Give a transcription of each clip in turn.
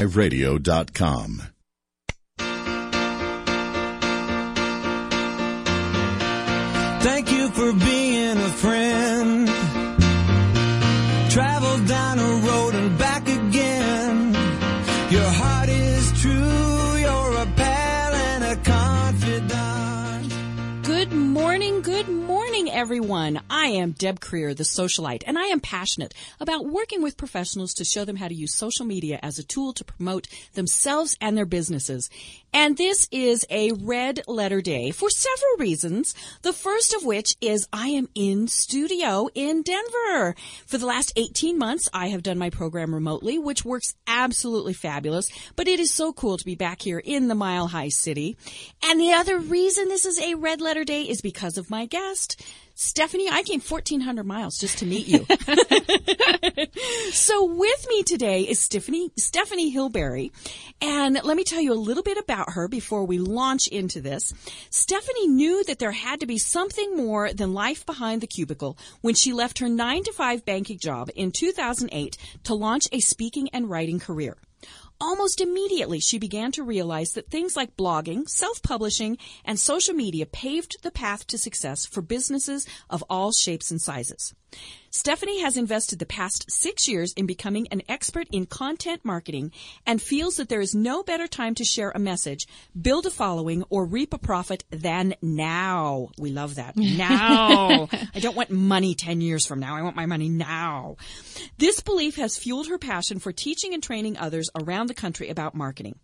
myliferadio.com. Thank you for being everyone. I am Deb Krier, the socialite, and I am passionate about working with professionals to show them how to use social media as a tool to promote themselves and their businesses. And this is a red letter day for several reasons. The first of which is I am in studio in Denver. For the last 18 months, I have done my program remotely, which works absolutely fabulous, but it is so cool to be back here in the Mile High City. And the other reason this is a red letter day is because of my guest. Stephanie, I came 1400 miles just to meet you. so with me today is Stephanie, Stephanie Hillberry. And let me tell you a little bit about her before we launch into this. Stephanie knew that there had to be something more than life behind the cubicle when she left her nine to five banking job in 2008 to launch a speaking and writing career. Almost immediately, she began to realize that things like blogging, self-publishing, and social media paved the path to success for businesses of all shapes and sizes. Stephanie has invested the past six years in becoming an expert in content marketing and feels that there is no better time to share a message, build a following, or reap a profit than now. We love that. Now. I don't want money 10 years from now. I want my money now. This belief has fueled her passion for teaching and training others around the country about marketing.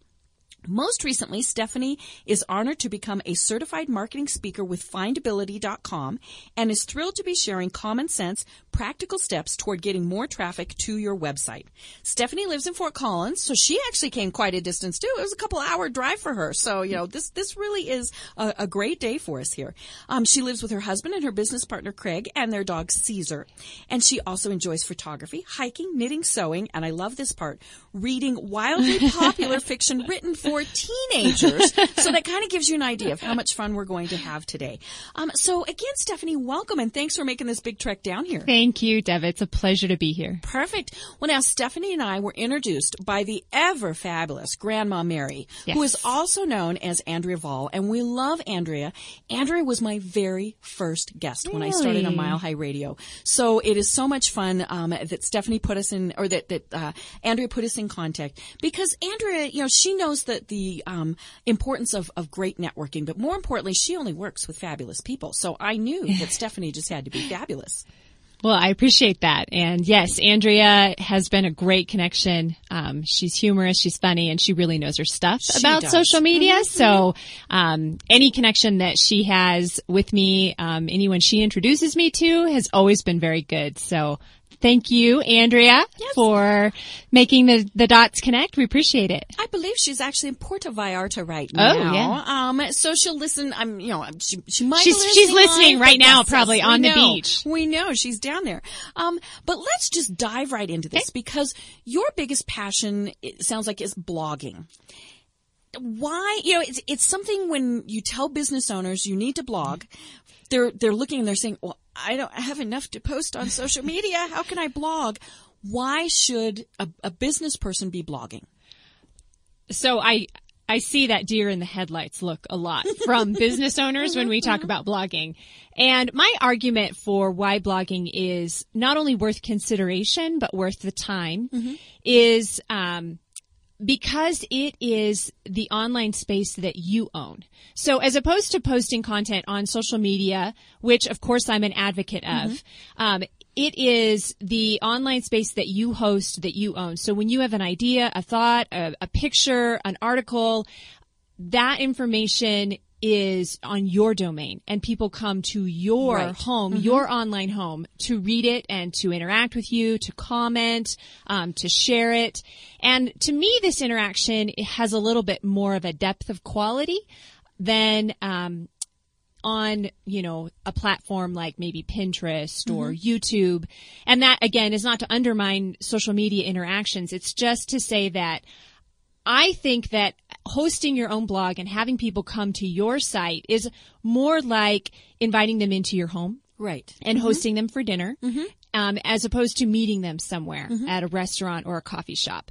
Most recently, Stephanie is honored to become a certified marketing speaker with findability.com and is thrilled to be sharing common sense, practical steps toward getting more traffic to your website. Stephanie lives in Fort Collins, so she actually came quite a distance too. It was a couple hour drive for her. So, you know, this, this really is a, a great day for us here. Um, she lives with her husband and her business partner Craig and their dog Caesar. And she also enjoys photography, hiking, knitting, sewing, and I love this part, reading wildly popular fiction written for teenagers. so that kind of gives you an idea of how much fun we're going to have today. Um, so again, Stephanie, welcome and thanks for making this big trek down here. Thank you, Deb. It's a pleasure to be here. Perfect. Well, now Stephanie and I were introduced by the ever fabulous Grandma Mary, Yes. who is also known as Andrea Vahl, and we love Andrea. Andrea was my very first guest when I started on Mile High Radio. So it is so much fun um, that Stephanie put us in, or that that uh, Andrea put us in contact because Andrea, you know, she knows that the um, importance of of great networking, but more importantly, she only works with fabulous people. So I knew that Stephanie just had to be fabulous. Well, I appreciate that. And yes, Andrea has been a great connection. Um, she's humorous, she's funny, and she really knows her stuff She about does. social media. So, um, any connection that she has with me, um, anyone she introduces me to has always been very good. So, thank you, Andrea, for making the, the dots connect. We appreciate it. I believe she's actually in Puerto Vallarta right now. Oh, yeah. Um, so she'll listen. I'm, you know, she, she might. She's- be she's listening live, right now, probably on the know. beach. We know she's down there. Um, but let's just dive right into this because your biggest passion, it sounds like, is blogging. Why, you know, it's, it's something when you tell business owners you need to blog, they're, they're looking and they're saying, well, I don't have enough to post on social media. How can I blog? Why should a, a business person be blogging? So I I see that deer in the headlights look a lot from business owners when we talk about blogging. And my argument for why blogging is not only worth consideration but worth the time is um because it is the online space that you own. So as opposed to posting content on social media, which of course I'm an advocate of, um, it is the online space that you host that you own. So when you have an idea, a thought, a, a picture, an article, that information is on your domain and people come to your Right. home, your online home to read it and to interact with you, to comment, um, to share it. And to me, this interaction has a little bit more of a depth of quality than, um, on, you know, a platform like maybe Pinterest or YouTube. And that again is not to undermine social media interactions. It's just to say that I think that hosting your own blog and having people come to your site is more like inviting them into your home Right. and hosting them for dinner, um, as opposed to meeting them somewhere at a restaurant or a coffee shop.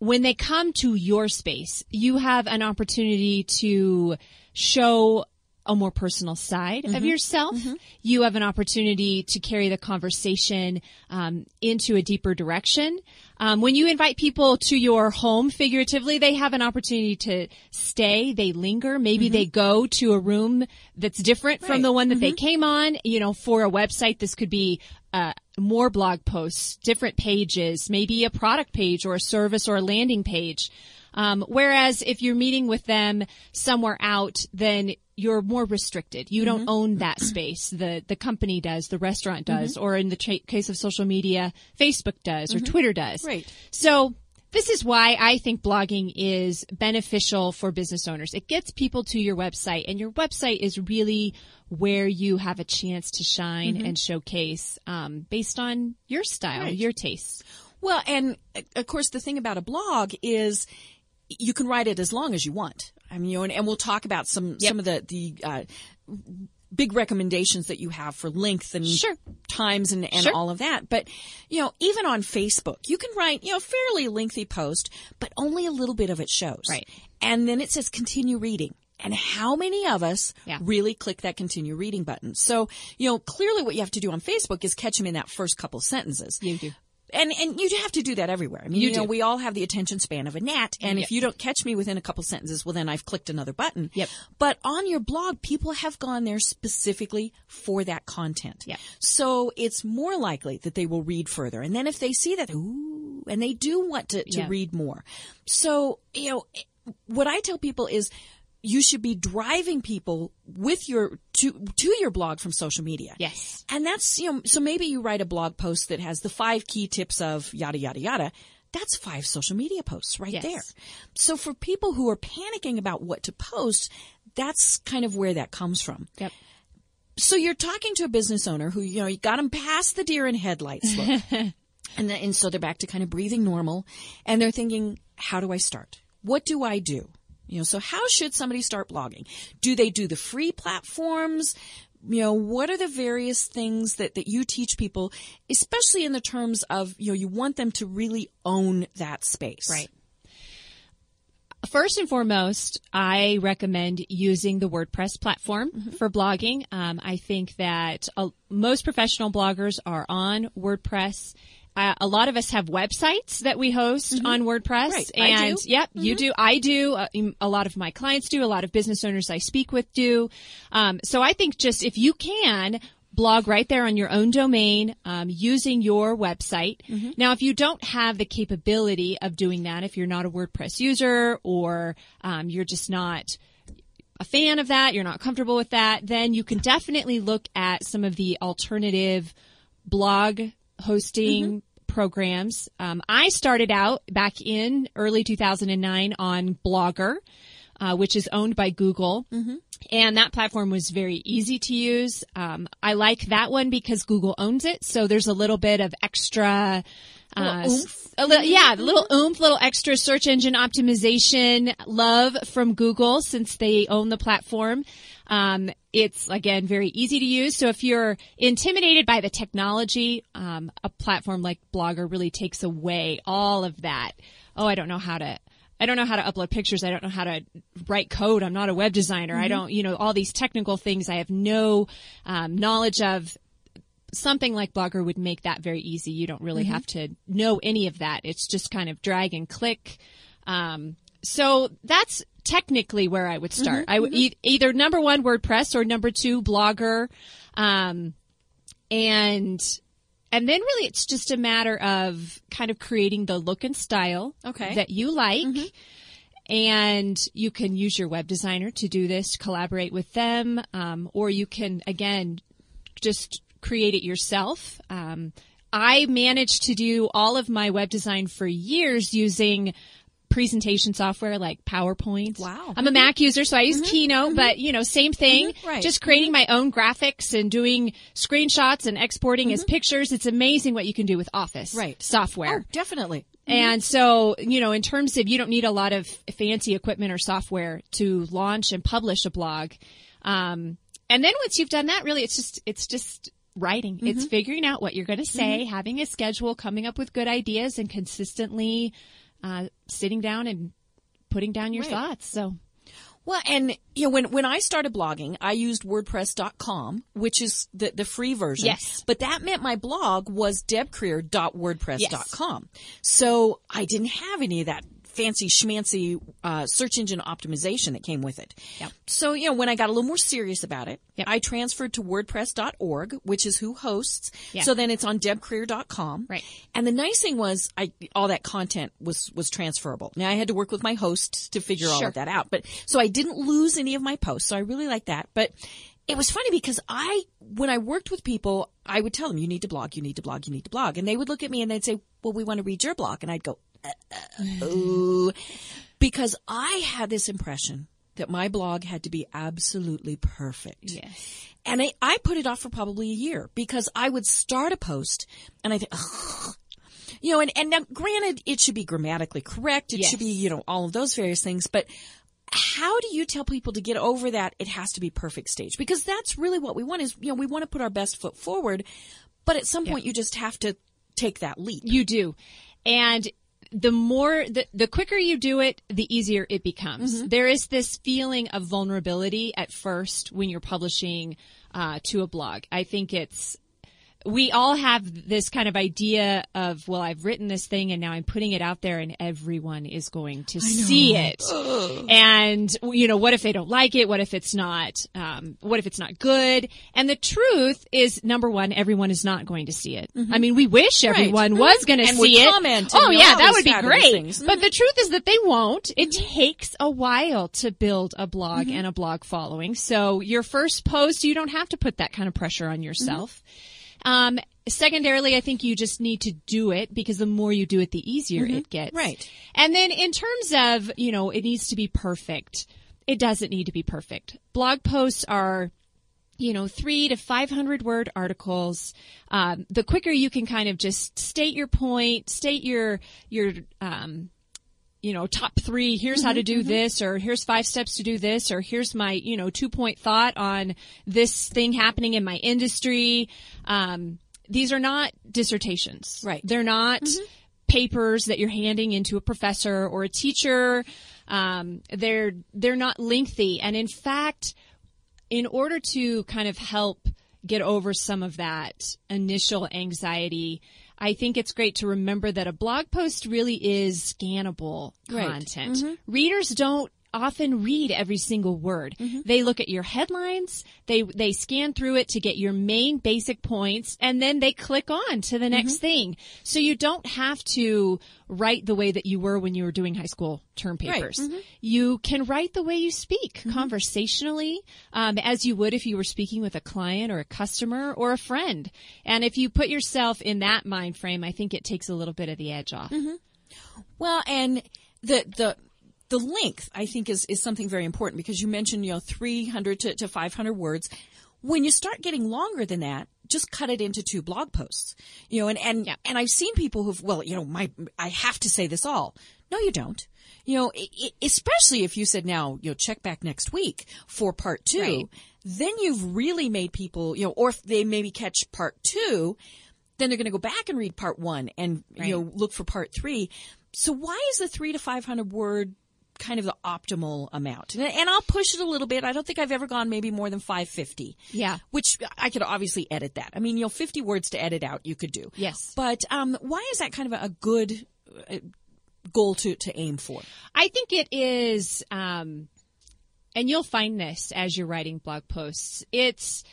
when they come to your space, you have an opportunity to show a more personal side Mm-hmm. of yourself. You have an opportunity to carry the conversation um, into a deeper direction. Um, when you invite people to your home, figuratively, they have an opportunity to stay. They linger. Maybe they go to a room that's different from Mm-hmm. The one that they came on. You know, for a website, this could be uh, more blog posts, different pages, maybe a product page or a service or a landing page. Um, whereas if you're meeting with them somewhere out, then you're more restricted. You Mm-hmm. don't own that space. The the company does, the restaurant does, or in the case of social media, Facebook does or Twitter does. Mm-hmm. Right. So this is why I think blogging is beneficial for business owners. It gets people to your website and your website is really where you have a chance to shine and showcase, um, based on your style, Mm-hmm. Right. your tastes. Well, and of course, the thing about a blog is you can write it as long as you want. I mean, you know, and, and we'll talk about some some of the the uh, big recommendations that you have for length and Sure. times and, and Sure. all of that. But you know, even on Facebook, you can write you know fairly lengthy post, but only a little bit of it shows. Right. And then it says continue reading. And how many of us Yeah. really click that continue reading button? So, you know, clearly what you have to do on Facebook is catch them in that first couple sentences. You do. And and you have to do that everywhere. I mean, you, You know, we all have the attention span of a gnat, and Yep. if you don't catch me within a couple sentences, well, then I've clicked another button. Yep. But on your blog, people have gone there specifically for that content. Yep. So it's more likely that they will read further, and then if they see that, ooh, and they do want to to Yeah. read more. So you know, what I tell people is. You should be driving people with your to to your blog from social media. Yes. And that's, you know, so maybe you write a blog post that has the five key tips of yada, yada, yada. That's five social media posts right Yes. there. So for people who are panicking about what to post, that's kind of where that comes from. Yep. So you're talking to a business owner who, you know, you got them past the deer in headlights look. and, then, and so they're back to kind of breathing normal and they're thinking, how do I start? What do I do? You know, so how should somebody start blogging? Do they do the free platforms? You know, what are the various things that, that you teach people, especially in the terms of, you know, you want them to really own that space. Right. First and foremost, I recommend using the WordPress platform for blogging. Um, I think that uh, most professional bloggers are on WordPress. Uh, a lot of us have websites that we host on WordPress, Right. And yep, you do. I do. Uh, a lot of my clients do. A lot of business owners I speak with do. Um, so I think just if you can blog right there on your own domain um, using your website. Now, if you don't have the capability of doing that, if you're not a WordPress user or um, you're just not a fan of that, you're not comfortable with that, then you can definitely look at some of the alternative blog hosting programs. Um, I started out back in early 2009 on Blogger, uh, which is owned by Google. And that platform was very easy to use. Um, I like that one because Google owns it, so there's a little bit of extra. Uh, a little, yeah, a little oomph, little extra search engine optimization love from Google since they own the platform. Um, it's again very easy to use. So if you're intimidated by the technology, um, a platform like Blogger really takes away all of that. Oh, I don't know how to. I don't know how to upload pictures. I don't know how to write code. I'm not a web designer. I don't, you know, all these technical things I have no um, knowledge of something like Blogger would make that very easy. You don't really have to know any of that. It's just kind of drag and click. Um, so that's technically where I would start. I would e- either number one WordPress or number two Blogger, um, and and then really it's just a matter of kind of creating the look and style Okay. that you like. And you can use your web designer to do this, collaborate with them, um, or you can again just create it yourself. Um, I managed to do all of my web design for years using presentation software like PowerPoint. Wow. I'm a Mac user, so I use mm-hmm. Keynote, mm-hmm. but you know, same thing. Mhm. Right. Just creating mm-hmm. my own graphics and doing screenshots and exporting as pictures. It's amazing what you can do with Office Right. software. Oh, definitely. And so, you know, in terms of you don't need a lot of fancy equipment or software to launch and publish a blog. Um, and then once you've done that, really, it's just, it's just writing. It's figuring out what you're going to say, having a schedule, coming up with good ideas and consistently, uh, sitting down and putting down your Right. thoughts. So Well, and you know, when when I started blogging, I used WordPress.com, which is the the free version. Yes. But that meant my blog was debkrier.wordpress.com. So I didn't have any of that fancy schmancy uh, search engine optimization that came with it. Yep. So you know, when I got a little more serious about it, Yep. I transferred to WordPress.org, which is who hosts. Yeah. So then it's on debkrier.com. Right. And the nice thing was, I all that content was was transferable. Now I had to work with my host to figure all of that out, but so I didn't lose any of my posts. So I really like that. But it was funny because I, when I worked with people, I would tell them, "You need to blog. You need to blog. You need to blog," and they would look at me and they'd say, "Well, we want to read your blog," and I'd go, "Ooh," because I had this impression that my blog had to be absolutely perfect. yes, And I, I put it off for probably a year because I would start a post and I think, you know, and, and now granted, it should be grammatically correct. It Yes. should be, you know, all of those various things. But how do you tell people to get over that? It has to be perfect stage because that's really what we want is, you know, we want to put our best foot forward. But at some point you just have to take that leap. you do, and the more the, the quicker you do it the easier it becomes. There is this feeling of vulnerability at first when you're publishing uh, to a blog. I think it's we all have this kind of idea of well i've written this thing and now i'm putting it out there and everyone is going to see it. And you know what if they don't like it? What if it's not um, what if it's not good? And the truth is number one everyone is not going to see it. I mean we wish everyone was going to see it. oh yeah that would be great. things. but the truth is that they won't. It takes a while to build a blog and a blog following. So your first post you don't have to put that kind of pressure on yourself um, secondarily, I think you just need to do it because the more you do it, the easier it gets. Right. And then in terms of, you know, it needs to be perfect. It doesn't need to be perfect. Blog posts are, you know, three to 500 word articles. Um, the quicker you can kind of just state your point, state your, your, um, you know, top three, here's how to do this, or here's five steps to do this, or here's my, you know, two point thought on this thing happening in my industry. Um, these are not dissertations. Right. They're not papers that you're handing into a professor or a teacher. Um, they're, they're not lengthy. And in fact, in order to kind of help get over some of that initial anxiety, I think it's great to remember that a blog post really is scannable Right. content. Mm-hmm. Readers don't often read every single word. Mm-hmm. They look at your headlines, they they scan through it to get your main basic points and then they click on to the next mm-hmm. thing. So you don't have to write the way that you were when you were doing high school term papers. Mm-hmm. You can write the way you speak conversationally, um, as you would if you were speaking with a client or a customer or a friend. And if you put yourself in that mind frame, I think it takes a little bit of the edge off. Well, and the the the length I think is is something very important because you mentioned you know 300 to, to 500 words. When you start getting longer than that, just cut it into two blog posts. You know, and and Yeah. and I've seen people who've well, you know, my I have to say this all. No, you don't. You know, especially if you said now, you know, check back next week for part two. Right. Then you've really made people, you know, or if they maybe catch part two, then they're going to go back and read part one and Right. you know look for part three. So why is the three to five hundred word kind of the optimal amount? And, and I'll push it a little bit. I don't think I've ever gone maybe more than five fifty. Yeah. which I could obviously edit that. I mean, you know, fifty words to edit out, you could do. Yes. but um, why is that kind of a, a good uh, goal to to aim for? I think it is, um, and you'll find this as you're writing blog posts. It's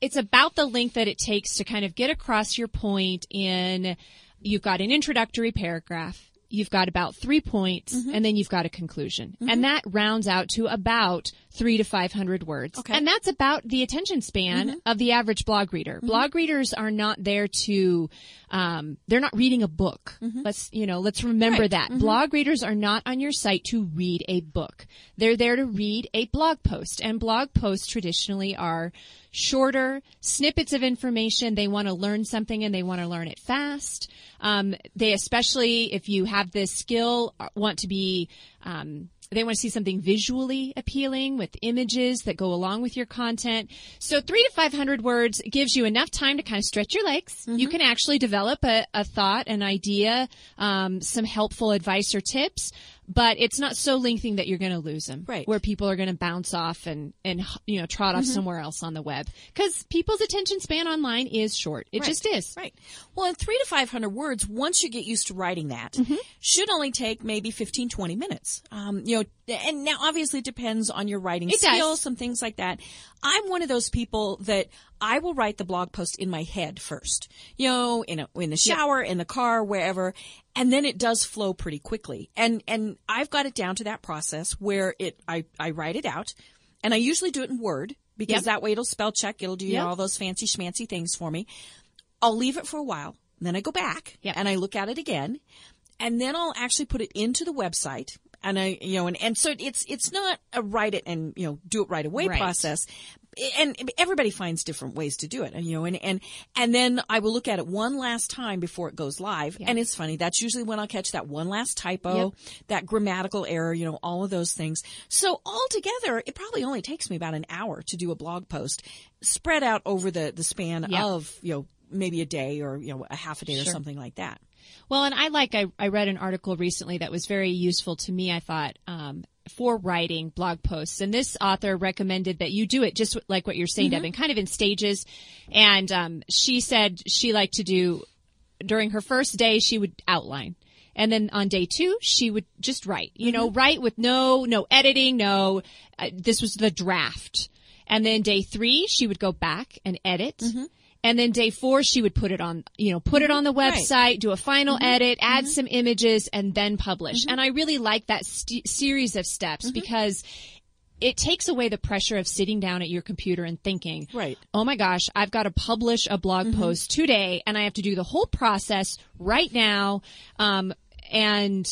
it's about the length that it takes to kind of get across your point in you've got an introductory paragraph you've got about three points mm-hmm. and then you've got a conclusion. And mm-hmm. that rounds out to about three to five hundred words. Okay. and that's about the attention span mm-hmm. of the average blog reader. Blog readers are not there to um, they're not reading a book. Let's you know let's remember Right. that. Blog readers are not on your site to read a book. They're there to read a blog post. And blog posts traditionally are shorter snippets of information they want to learn something and they want to learn it fast Um, they especially, if you have this skill, want to be, um, they want to see something visually appealing with images that go along with your content. So three to 500 words gives you enough time to kind of stretch your legs. You Mm-hmm. can actually develop a, a thought, an idea, um, some helpful advice or tips, but it's not so lengthy that you're going to lose them. Right. Where people are going to bounce off and, and, you know, trot Mm-hmm. off somewhere else on the web. Cause people's attention span online is short. It Right. just is. Right. Well, in three to 500 words, once you get used to writing that, Mm-hmm. should only take maybe 15, 20 minutes. Um, you know, and now obviously it depends on your writing It does. skills, some things like that. I'm one of those people that I will write the blog post in my head first, you know, in a, in the shower, in the car, wherever. And then it does flow pretty quickly. And, and I've got it down to that process where it, I, I write it out and I usually do it in Word because Yep. that way it'll spell check. It'll do you know, Yep. all those fancy schmancy things for me. I'll leave it for a while. Then I go back Yep. and I look at it again and then I'll actually put it into the website and I, you know, and, and so it's, it's not a write it and, you know, do it right away Right. process. And everybody finds different ways to do it, and you know, and, and, and then I will look at it one last time before it goes live. And it's funny. That's usually when I'll catch that one last typo, Yep. that grammatical error, you know, all of those things. So altogether, it probably only takes me about an hour to do a blog post spread out over the, the span Yep. of, you know, maybe a day or, you know, a half a day or something like that. Well, and I like, I, I read an article recently that was very useful to me, I thought, um, for writing blog posts. And this author recommended that you do it just like what you're saying, Devin, kind of in stages. And, um, she said she liked to do, during her first day, she would outline. And then on day two, she would just write, you know, write with no, no editing, no, uh, this was the draft. And then day three, she would go back and edit. And then day four, she would put it on, you know, put it on the Right. website, do a final mm-hmm. edit, add mm-hmm. some images, and then publish. Mm-hmm. And I really like that st- series of steps because it takes away the pressure of sitting down at your computer and thinking, Right. oh my gosh, I've got to publish a blog post today and I have to do the whole process right now. Um, and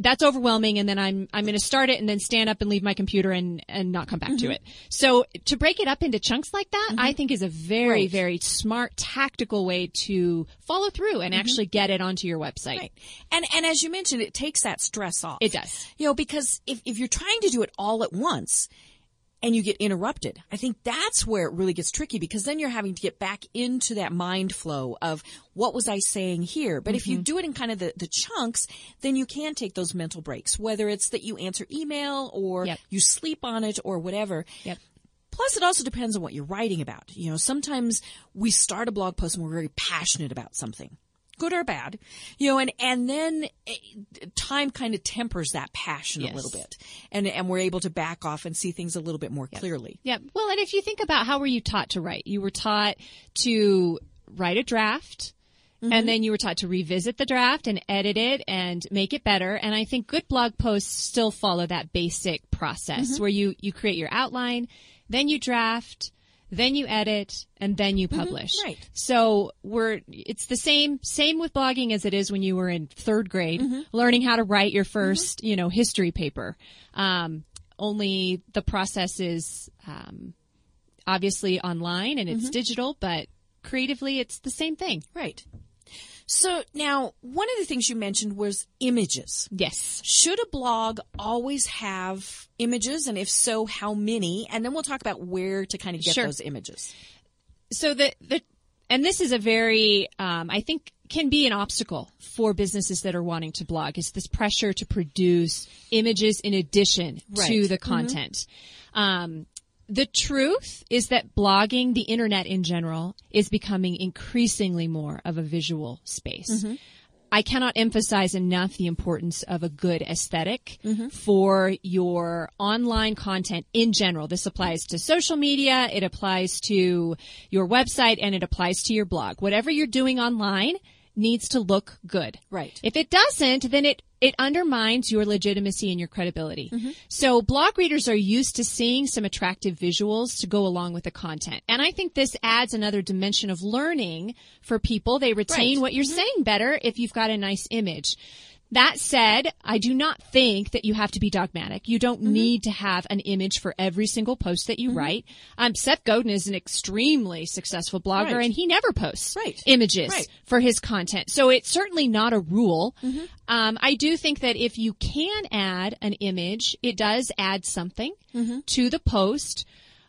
that's overwhelming and then I'm I'm going to start it and then stand up and leave my computer and and not come back Mm-hmm. to it. So to break it up into chunks like that, I think is a very Right. very smart tactical way to follow through and actually get it onto your website. Mm-hmm. Right. And and as you mentioned, it takes that stress off. It does. You know, because if, if you're trying to do it all at once and you get interrupted, I think that's where it really gets tricky because then you're having to get back into that mind flow of what was I saying here? But if you Mm-hmm. do it in kind of the, the chunks, then you can take those mental breaks, whether it's that you answer email or Yep. you sleep on it or whatever. Yep. Plus, it also depends on what you're writing about. You know, sometimes we start a blog post and we're very passionate about something, good or bad. You know, and and then time kind of tempers that passion Yes. a little bit, and and we're able to back off and see things a little bit more clearly. Yeah. Well, and if you think about how were you taught to write? You were taught to write a draft. And mm-hmm. then you were taught to revisit the draft and edit it and make it better. And I think good blog posts still follow that basic process mm-hmm. where you, you create your outline, then you draft, then you edit, and then you publish. right. So we're, it's the same, same with blogging as it is when you were in third grade, learning how to write your 1st you know, history paper. Um, only the process is, um, obviously online and it's digital, but creatively it's the same thing. Right. So now, one of the things you mentioned was images. Yes. Should a blog always have images, and if so, how many? And then we'll talk about where to kind of get Sure. those images. So the, the, and this is a very, um, I think can be an obstacle for businesses that are wanting to blog is this pressure to produce images in addition to the content. Um, the truth is that blogging, the internet in general, is becoming increasingly more of a visual space. Mm-hmm. I cannot emphasize enough the importance of a good esthetic mm-hmm. for your online content in general. This applies to social media, it applies to your website, and it applies to your blog. Whatever you're doing online needs to look good. Right. If it doesn't, then it it undermines your legitimacy and your credibility. Mm-hmm. So blog readers are used to seeing some attractive visuals to go along with the content. And I think this adds another dimension of learning for people. They retain Right. what you're mm-hmm. saying better if you've got a nice image. That said, I do not think that you have to be dogmatic. You don't Mm-hmm. need to have an image for every single post that you write. Um, Seth Godin is an extremely successful blogger Right. and he never posts Right. images Right. for his content. So it's certainly not a rule. Mm-hmm. Um, I do think that if you can add an image, it does add something Mm-hmm. to the post.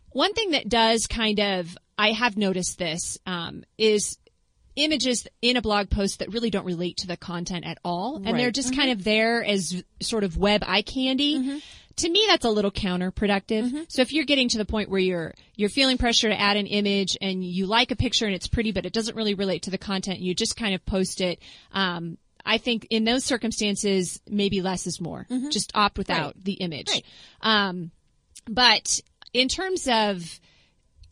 One thing that does kind of, I have noticed this, um, is images in a blog post that really don't relate to the content at all. And they're Right. Mm-hmm. just kind of there as sort of web eye candy. To me, that's a little counterproductive. Mm-hmm. So if you're getting to the point where you're, you're feeling pressure to add an image and you like a picture and it's pretty, but it doesn't really relate to the content, you just kind of post it. Um, I think in those circumstances, maybe less is more. Just opt without the image. Mm-hmm. Right. Um, but in terms of,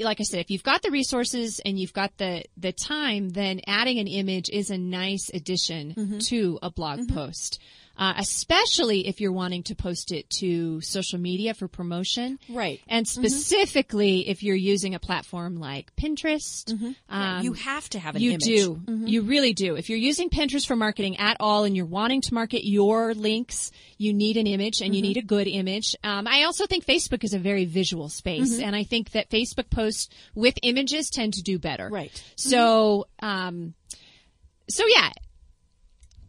like I said, if you've got the resources and you've got the the time, then adding an image is a nice addition Mm-hmm. to a blog post. Uh, especially if you're wanting to post it to social media for promotion. Right. And specifically if you're using a platform like Pinterest. Um, you have to have an image. you image. do. You really do. If you're using Pinterest for marketing at all and you're wanting to market your links, you need an image and you need a good image. Um, I also think Facebook is a very visual space and I think that Facebook posts with images tend to do better. Right. So, um, so yeah.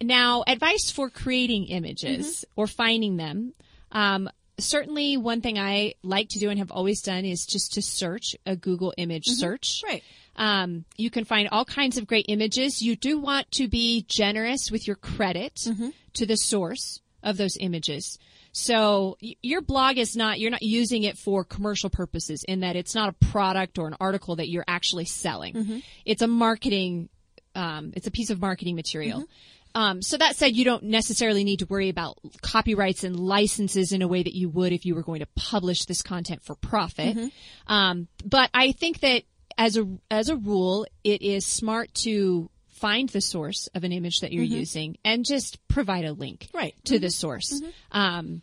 Now, advice for creating images or finding them. Um, certainly one thing I like to do and have always done is just to search a Google image search. Right. Um, you can find all kinds of great images. You do want to be generous with your credit Mm-hmm. to the source of those images. So your blog is not, you're not using it for commercial purposes in that it's not a product or an article that you're actually selling. Mm-hmm. It's a marketing, um, it's a piece of marketing material. Mm-hmm. Um, so that said, you don't necessarily need to worry about copyrights and licenses in a way that you would if you were going to publish this content for profit. Mm-hmm. Um, but I think that as a as a rule, it is smart to find the source of an image that you're using and just provide a link Mm-hmm. Right. to the source. Um,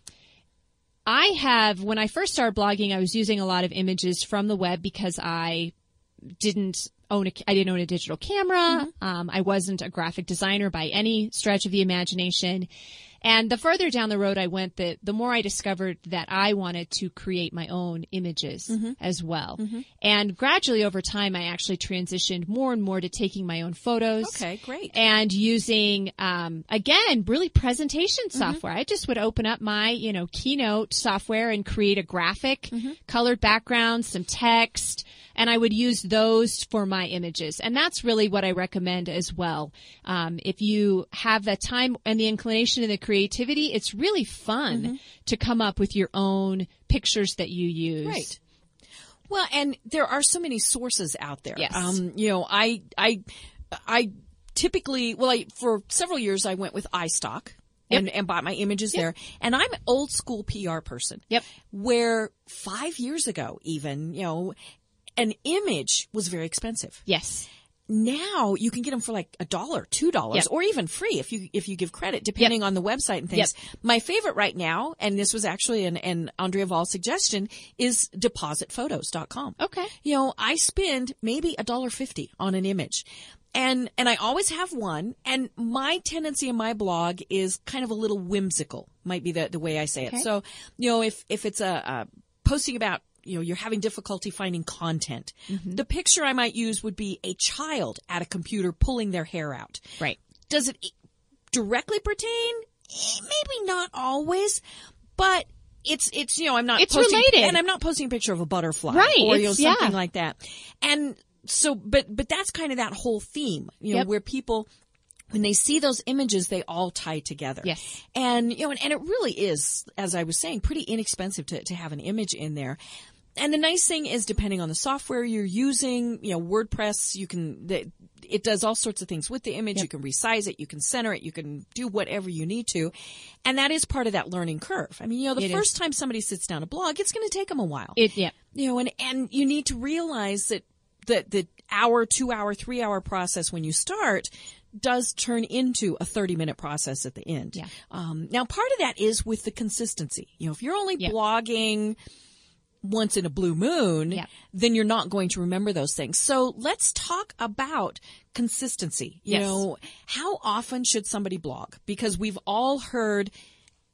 I have when I first started blogging, I was using a lot of images from the web because I didn't own a, I didn't own a digital camera. Mm-hmm. Um, I wasn't a graphic designer by any stretch of the imagination. And the further down the road I went, the, the more I discovered that I wanted to create my own images mm-hmm. as well. Mm-hmm. And gradually over time, I actually transitioned more and more to taking my own photos Okay, great. and using um, again really presentation software i just would open up my you know keynote software and create a graphic colored background some text and i would use those for my images and that's really what i recommend as well um, if you have the time and the inclination and the creativity it's really fun to come up with your own pictures that you use Right. Well, and there are so many sources out there. Yes. Um, you know, I, I, I typically, well, I, for several years I went with iStock and, and bought my images there. And I'm an old school PR person. Yep. Where five years ago, even, you know, an image was very expensive. yes Now you can get them for like a dollar, two dollars, Yep. or even free if you if you give credit, depending on the website and things. My favorite right now, and this was actually an, an Andrea Vahl suggestion, is depositphotos.com. okay You know, I spend maybe a dollar fifty on an image. And, and I always have one. And my tendency in my blog is kind of a little whimsical, might be the, the way I say it. So, you know, if, if it's a, a posting about, you know, you're having difficulty finding content, the picture I might use would be a child at a computer pulling their hair out. right Does it directly pertain? Eh, Maybe not always, but it's it's you know I'm not It's posting, related. and I'm not posting a picture of a butterfly Right, or you know it's- yeah. something like that. And so, but but that's kind of that whole theme, you know, Yep. where people when they see those images, they all tie together. Yes. And, you know, and, and it really is, as I was saying, pretty inexpensive to, to have an image in there. And the nice thing is, depending on the software you're using, you know, WordPress, you can, the, it does all sorts of things with the image. You can resize it, you can center it, you can do whatever you need to. And that is part of that learning curve. I mean, you know, the It is. first time somebody sits down to blog, it's going to take them a while it yeah you know, and, and you need to realize that the, the hour, two hour, three hour process when you start does turn into a 30 minute process at the end. Yeah. Um, now part of that is with the consistency. You know, if you're only Yeah. blogging once in a blue moon, Yep. then you're not going to remember those things. So let's talk about consistency. You Yes. know, how often should somebody blog? Because we've all heard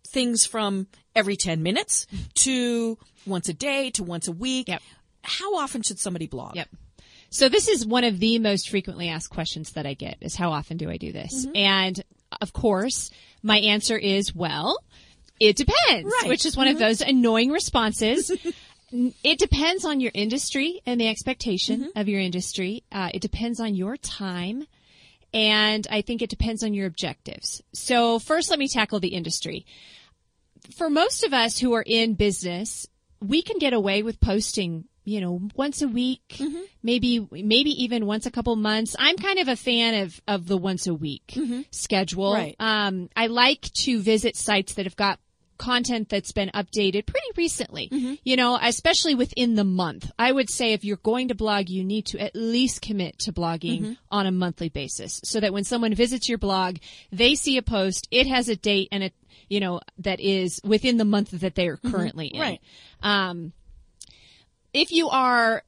things from every 10 minutes to once a day to once a week. Yep. How often should somebody blog? Yep. So this is one of the most frequently asked questions that I get is how often do I do this? Mm-hmm. And of course, my answer is well, it depends, Right. which is one of those annoying responses. It depends on your industry and the expectation Mm-hmm. of your industry. Uh, it depends on your time. And I think it depends on your objectives. So first, let me tackle the industry. For most of us who are in business, we can get away with posting, you know, once a week, maybe, maybe even once a couple months. I'm kind of a fan of, of the once a week schedule. Right. Um, I like to visit sites that have got content that's been updated pretty recently. You know, especially within the month. I would say if you're going to blog, you need to at least commit to blogging on a monthly basis so that when someone visits your blog, they see a post, it has a date and a, you know, that is within the month that they are currently in. Right. Um, if you are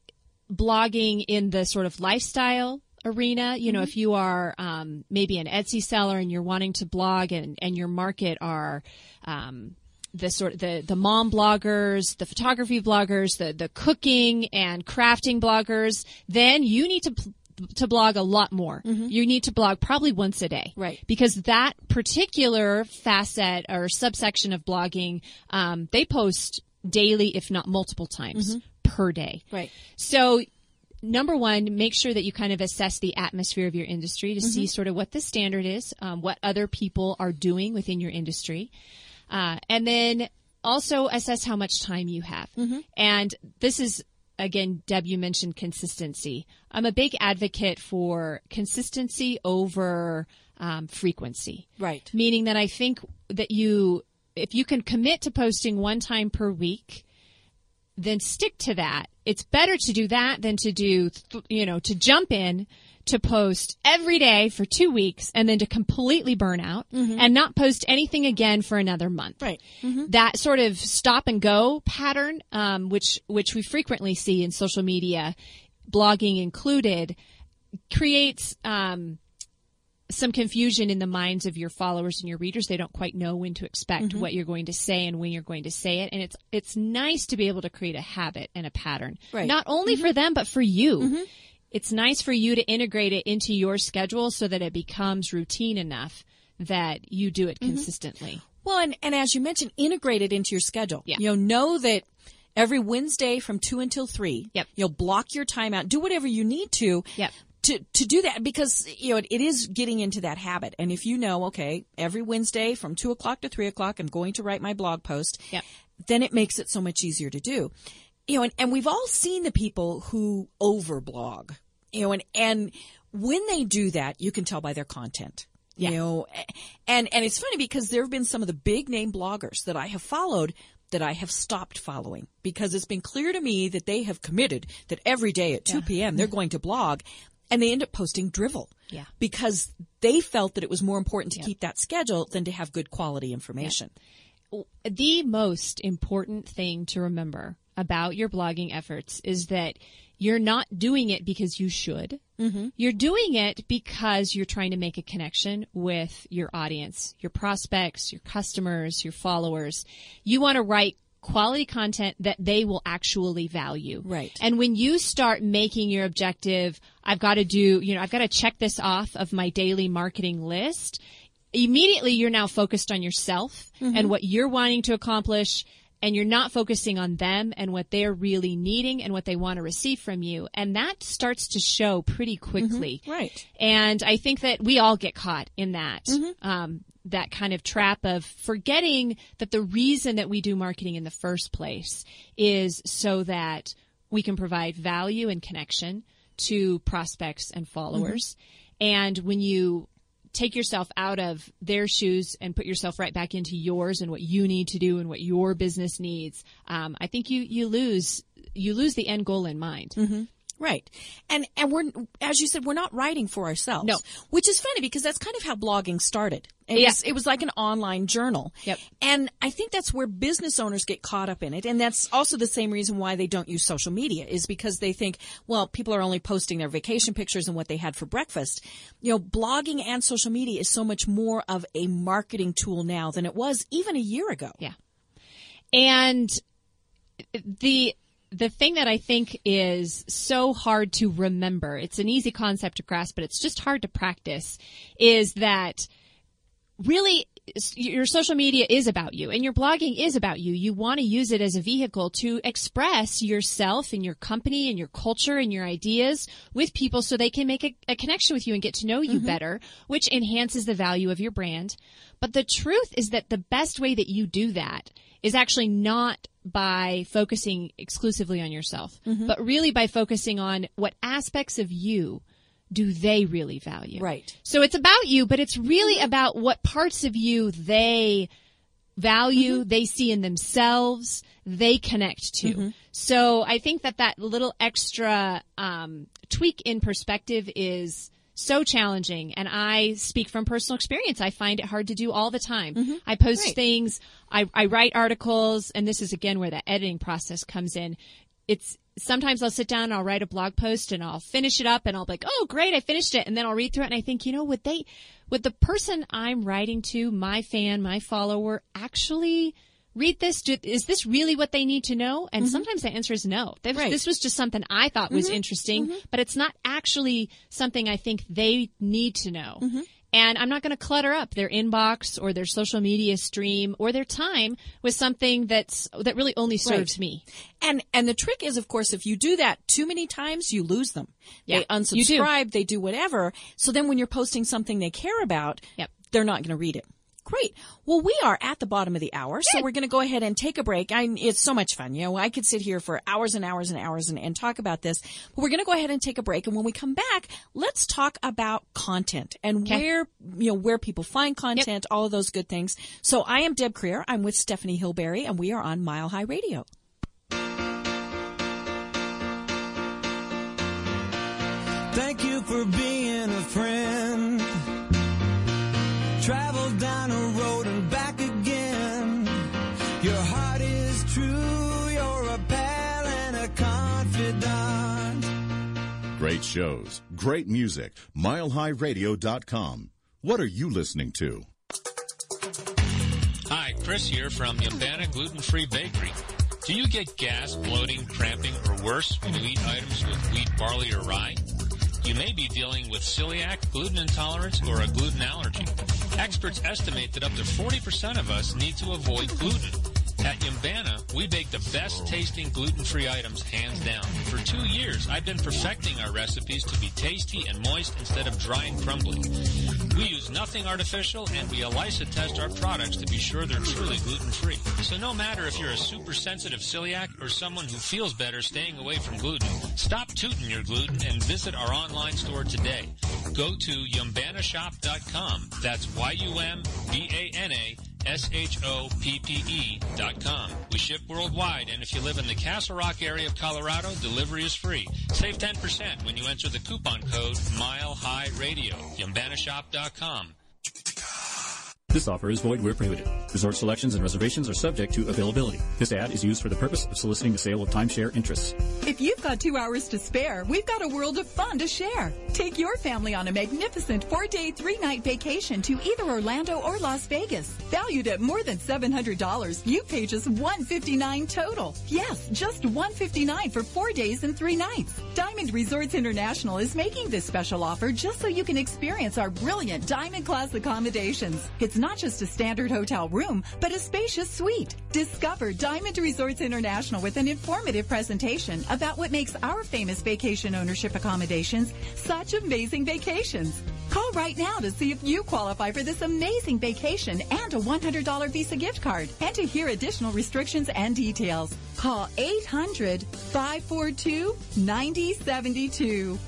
blogging in the sort of lifestyle arena, you know, if you are um, maybe an Etsy seller and you're wanting to blog and, and your market are um, the sort of the the mom bloggers, the photography bloggers, the the cooking and crafting bloggers, then you need to pl- to blog a lot more. You need to blog probably once a day. Right. Because that particular facet or subsection of blogging, um, they post daily, if not multiple times per day. Right. So number one, make sure that you kind of assess the atmosphere of your industry to see sort of what the standard is, um, what other people are doing within your industry. Uh, and then also assess how much time you have. And this is, again, Deb, you mentioned consistency. I'm a big advocate for consistency over um, frequency Right. meaning that I think that you, if you can commit to posting one time per week, then stick to that. It's better to do that than to do, you know, to jump in to post every day for two weeks and then to completely burn out and not post anything again for another month. Right. That sort of stop and go pattern, um, which which we frequently see in social media, blogging included, creates um, some confusion in the minds of your followers and your readers. They don't quite know when to expect Mm-hmm. what you're going to say and when you're going to say it. And it's it's nice to be able to create a habit and a pattern, Right. Mm-hmm. not only for them but for you. It's nice for you to integrate it into your schedule so that it becomes routine enough that you do Mm-hmm. it consistently. Well, and, and as you mentioned, integrate it into your schedule. Yeah. You know, know that every Wednesday from two until three, Yep. you'll block your time out. Do whatever you need to. Yep. To, to do that because you know it, it is getting into that habit and if you know okay every wednesday from two o'clock to three o'clock i'm going to write my blog post Yep. then it makes it so much easier to do you know and, and we've all seen the people who overblog you know and and when they do that you can tell by their content Yeah. you know and and it's funny because there have been some of the big name bloggers that i have followed that i have stopped following because it's been clear to me that they have committed that every day at 2 p.m they're going to blog and they end up posting drivel Yeah. because they felt that it was more important to keep that schedule than to have good quality information the most important thing to remember about your blogging efforts is that you're not doing it because you should. Mm-hmm. You're doing it because you're trying to make a connection with your audience, your prospects, your customers, your followers. You want to write quality content that they will actually value. Right. And when you start making your objective, I've got to do, you know, I've got to check this off of my daily marketing list, immediately you're now focused on yourself and what you're wanting to accomplish and you're not focusing on them and what they're really needing and what they want to receive from you. And that starts to show pretty mm-hmm. quickly. Right. And I think that we all get caught in that, mm-hmm. um, that kind of trap of forgetting that the reason that we do marketing in the first place is so that we can provide value and connection to prospects and followers. Mm-hmm. And when you take yourself out of their shoes and put yourself right back into yours and what you need to do and what your business needs, um, I think you, you lose, you lose the end goal in mind. Right. And and we're as you said, we're not writing for ourselves. No. Which is funny because that's kind of how blogging started. It Yeah. was it was like an online journal. Yep. And I think that's where business owners get caught up in it. And that's also the same reason why they don't use social media is because they think, well, people are only posting their vacation pictures and what they had for breakfast. You know, blogging and social media is so much more of a marketing tool now than it was even a year ago. Yeah. And the the thing that I think is so hard to remember, it's an easy concept to grasp, but it's just hard to practice, is that really your social media is about you and your blogging is about you. You want to use it as a vehicle to express yourself and your company and your culture and your ideas with people so they can make a, a connection with you and get to know you mm-hmm. better, which enhances the value of your brand. But the truth is that the best way that you do that is actually not by focusing exclusively on yourself, mm-hmm. but really by focusing on what aspects of you do they really value. Right. So it's about you, but it's really mm-hmm. about what parts of you they value, mm-hmm. they see in themselves, they connect to. So I think that that little extra um, tweak in perspective is so challenging. And I speak from personal experience. I find it hard to do all the time. Mm-hmm. I post things, I, I write articles, and this is again where the editing process comes in. It's sometimes I'll sit down and I'll write a blog post and I'll finish it up and I'll be like, oh great, I finished it. And then I'll read through it and I think, you know, would they, would the person I'm writing to, my fan, my follower, actually read this? Do, is this really what they need to know? And mm-hmm. sometimes the answer is no. This, Right. this was just something I thought was mm-hmm. interesting, mm-hmm. but it's not actually something I think they need to know. And I'm not going to clutter up their inbox or their social media stream or their time with something that's that really only serves me. And and the trick is, of course, if you do that too many times, you lose them. Yeah, they you do. unsubscribe, they do whatever. So then, when you're posting something they care about, Yep. they're not going to read it. Great. Well, we are at the bottom of the hour, so we're going to go ahead and take a break. I, it's so much fun. You know, I could sit here for hours and hours and hours and, and talk about this, but we're going to go ahead and take a break. And when we come back, let's talk about content and Okay. where, you know, where people find content, all of those good things. So I am Deb Krier. I'm with Stephanie Hillberry and we are on Mile High Radio. Thank you for being a friend. Travel down a road and back again. Your heart is true. You're a pal and a confidant. Great shows, great music. MileHighRadio.com. What are you listening to? Hi, Chris here from Yumbana Gluten Free Bakery. Do you get gas, bloating, cramping, or worse when you eat items with wheat, barley, or rye? You may be dealing with celiac, gluten intolerance, or a gluten allergy. Experts estimate that up to 40% of us need to avoid gluten. At Yumbana, we bake the best tasting gluten-free items hands down. For two years, I've been perfecting our recipes to be tasty and moist instead of dry and crumbly. We use nothing artificial and we ELISA test our products to be sure they're truly gluten-free. So no matter if you're a super sensitive celiac or someone who feels better staying away from gluten, stop tooting your gluten and visit our online store today. Go to yumbanashoppe.com. That's Y-U-M-B-A-N-A S-H-O-P-P-E dot com. We ship worldwide, and if you live in the Castle Rock area of Colorado, delivery is free. Save 10% when you enter the coupon code Mile High Radio. YumbanaShoppe.com. This offer is void where prohibited. Resort selections and reservations are subject to availability. This ad is used for the purpose of soliciting the sale of timeshare interests. If you've got two hours to spare, we've got a world of fun to share. Take your family on a magnificent four-day, three-night vacation to either Orlando or Las Vegas. Valued at more than $700, you pay just 159 total. Yes, just 159 for four days and three nights. Diamond Resorts International is making this special offer just so you can experience our brilliant Diamond Class accommodations. It's not just a standard hotel room, but a spacious suite. Discover Diamond Resorts International with an informative presentation about what makes our famous vacation ownership accommodations such amazing vacations. Call right now to see if you qualify for this amazing vacation and a $100 Visa gift card and to hear additional restrictions and details. Call 800 542 9072.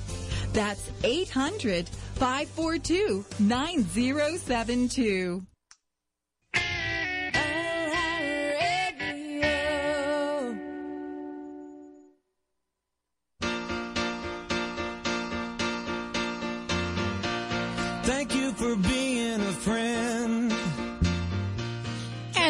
That's 800 542 9072.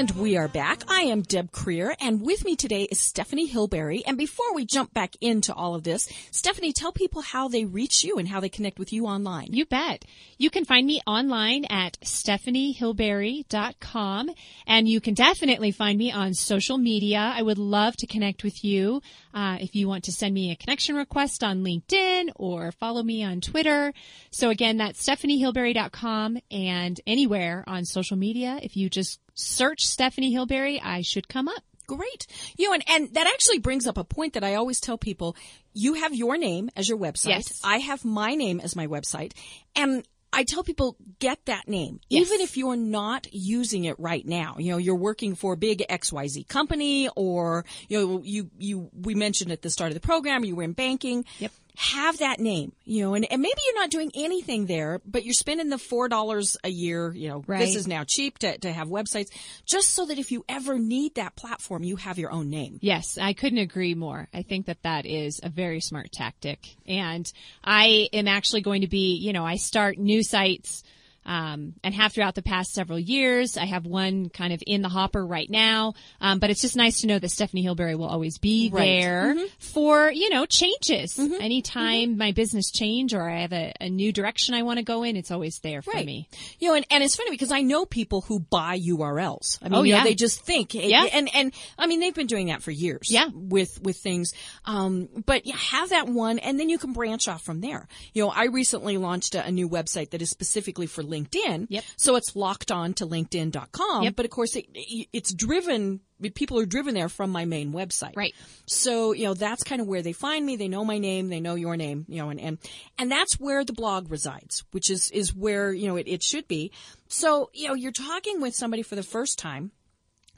And we are back. I am Deb Krier, and with me today is Stephanie Hillberry. And before we jump back into all of this, Stephanie, tell people how they reach you and how they connect with you online. You bet. You can find me online at stephaniehillberry.com and you can definitely find me on social media. I would love to connect with you. Uh, if you want to send me a connection request on LinkedIn or follow me on Twitter. So again, that's stephaniehillberry.com and anywhere on social media. If you just search Stephanie Hillberry, I should come up. Great. You know, and, and that actually brings up a point that I always tell people. You have your name as your website. Yes. I have my name as my website. And I tell people get that name, Yes. even if you're not using it right now. You know, you're working for a big XYZ company or, you know, you, you, we mentioned at the start of the program, you were in banking. Yep. Have that name, you know, and, and maybe you're not doing anything there, but you're spending the $4 a year, you know, Right. this is now cheap to, to have websites just so that if you ever need that platform, you have your own name. Yes, I couldn't agree more. I think that that is a very smart tactic. And I am actually going to be, you know, I start new sites um, and have throughout the past several years. I have one kind of in the hopper right now. Um, but it's just nice to know that Stephanie Hillberry will always be Right. there for, you know, changes. Mm-hmm. Anytime my business change or I have a, a new direction I want to go in, it's always there for Right. me. You know, and, and it's funny because I know people who buy URLs. I mean, Oh, you know, yeah. they just think, Yeah. and, and, I mean, they've been doing that for years. Yeah. With, with things. Um, but yeah, have that one and then you can branch off from there. You know, I recently launched a, a new website that is specifically for LinkedIn. Yep. So it's locked on to LinkedIn.com. Yep. But of course it, it's driven, people are driven there from my main website. Right. So, you know, that's kind of where they find me. They know my name. They know your name, you know, and, and, and that's where the blog resides, which is, is where, you know, it, it should be. So, you know, you're talking with somebody for the first time.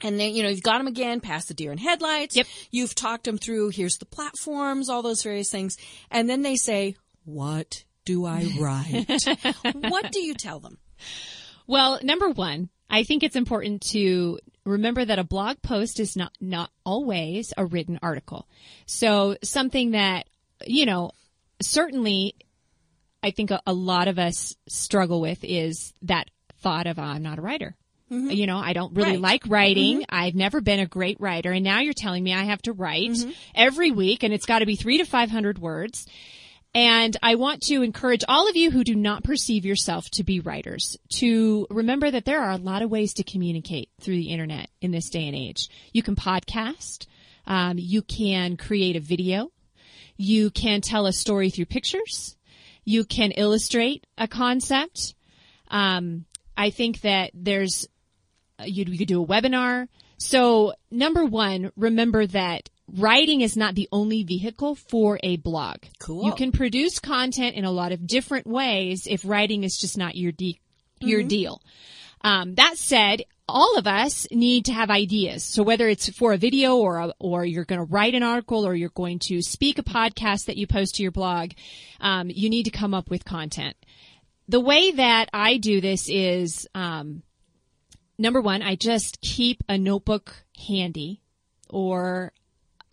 And then, you know, you've got them again past the deer in headlights. Yep. You've talked them through, here's the platforms, all those various things. And then they say, what do I write? what do you tell them? Well, number one, I think it's important to remember that a blog post is not, not always a written article. So something that, you know, certainly I think a, a lot of us struggle with is that thought of, "Oh, I'm not a writer. Mm-hmm. You know, I don't really Right. like writing. Mm-hmm. I've never been a great writer. And now you're telling me I have to write mm-hmm. every week and it's got to be three to 500 words. And I want to encourage all of you who do not perceive yourself to be writers to remember that there are a lot of ways to communicate through the internet in this day and age. You can podcast. Um, you can create a video. You can tell a story through pictures. You can illustrate a concept. Um, I think that there's uh, you, you could do a webinar. So number one, remember that writing is not the only vehicle for a blog. Cool. You can produce content in a lot of different ways if writing is just not your de- your deal. Um, that said, all of us need to have ideas. So whether it's for a video or a, or you're going to write an article or you're going to speak a podcast that you post to your blog, um, you need to come up with content. The way that I do this is, um, number one, I just keep a notebook handy or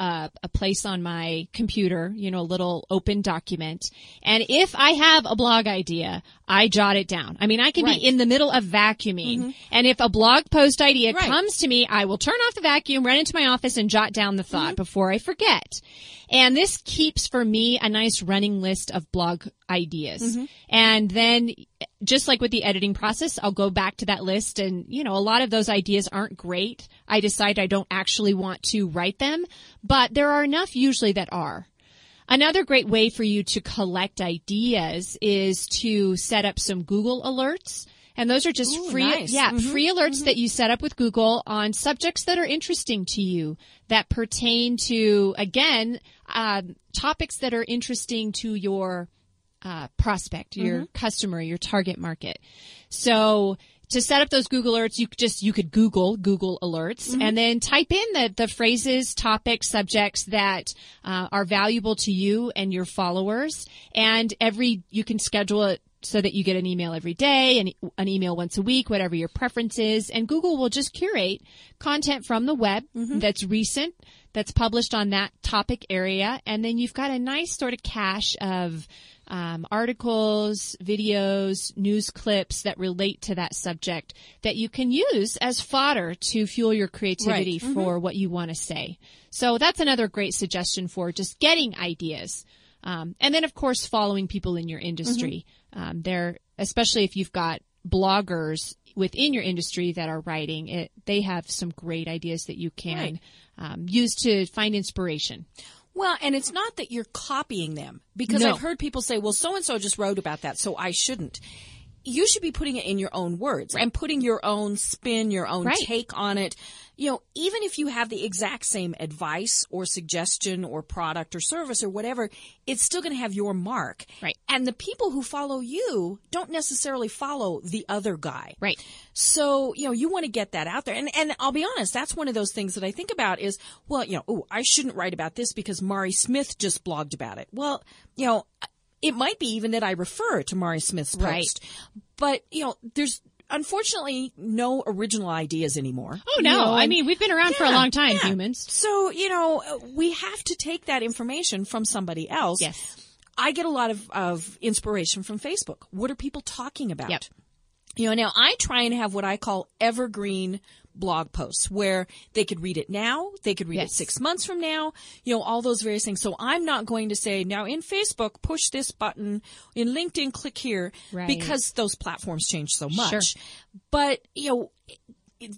uh, a place on my computer, you know, a little open document. And if I have a blog idea, I jot it down. I mean, I can Right. be in the middle of vacuuming. And if a blog post idea Right. comes to me, I will turn off the vacuum, run into my office and jot down the thought before I forget. And this keeps for me a nice running list of blog ideas. Mm-hmm. And then just like with the editing process, I'll go back to that list and, you know, a lot of those ideas aren't great. I decide I don't actually want to write them, but there are enough usually that are. Another great way for you to collect ideas is to set up some Google alerts. And those are just Ooh, free, nice. yeah, Mhm, free alerts that you set up with Google on subjects that are interesting to you that pertain to, again, um, topics that are interesting to your uh, prospect, your customer, your target market. So to set up those Google alerts, you could just you could Google Google alerts and then type in the the phrases, topics, subjects that uh, are valuable to you and your followers. And every you can schedule it so that you get an email every day and an email once a week, whatever your preference is. And Google will just curate content from the web that's recent, that's published on that topic area. And then you've got a nice sort of cache of um, articles, videos, news clips that relate to that subject that you can use as fodder to fuel your creativity for what you want to say. So that's another great suggestion for just getting ideas. Um, and then, of course, following people in your industry. Um, they're, especially if you've got bloggers within your industry that are writing it, they have some great ideas that you can Right. um, use to find inspiration. Well, and it's not that you're copying them because No. I've heard people say, well, so and so just wrote about that, so I shouldn't. You should be putting it in your own words and putting your own spin, your own Right. take on it. You know, even if you have the exact same advice or suggestion or product or service or whatever, it's still going to have your mark. Right. And the people who follow you don't necessarily follow the other guy. Right. So, you know, you want to get that out there. And, and I'll be honest, that's one of those things that I think about is, well, you know, oh, I shouldn't write about this because Mari Smith just blogged about it. Well, you know, it might be even that I refer to Mari Smith's post. Right. But, you know, there's unfortunately no original ideas anymore. Oh You no! know, I mean, we've been around for a long time, yeah. humans. So, you know, we have to take that information from somebody else. Yes. I get a lot of, of inspiration from Facebook. What are people talking about? Yep. You know, now I try and have what I call evergreen blog posts where they could read it now, they could read it six months from now, you know, all those various things. So I'm not going to say now in Facebook, push this button, in LinkedIn, click here, Right. because those platforms change so much. Sure. But, you know,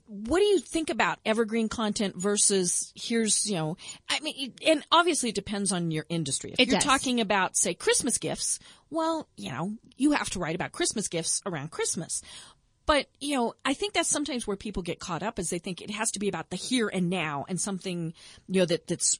what do you think about evergreen content versus here's you know i mean and obviously it depends on your industry if It you're does. talking about say christmas gifts well you know you have to write about christmas gifts around christmas but you know i think that's sometimes where people get caught up is they think it has to be about the here and now and something you know that that's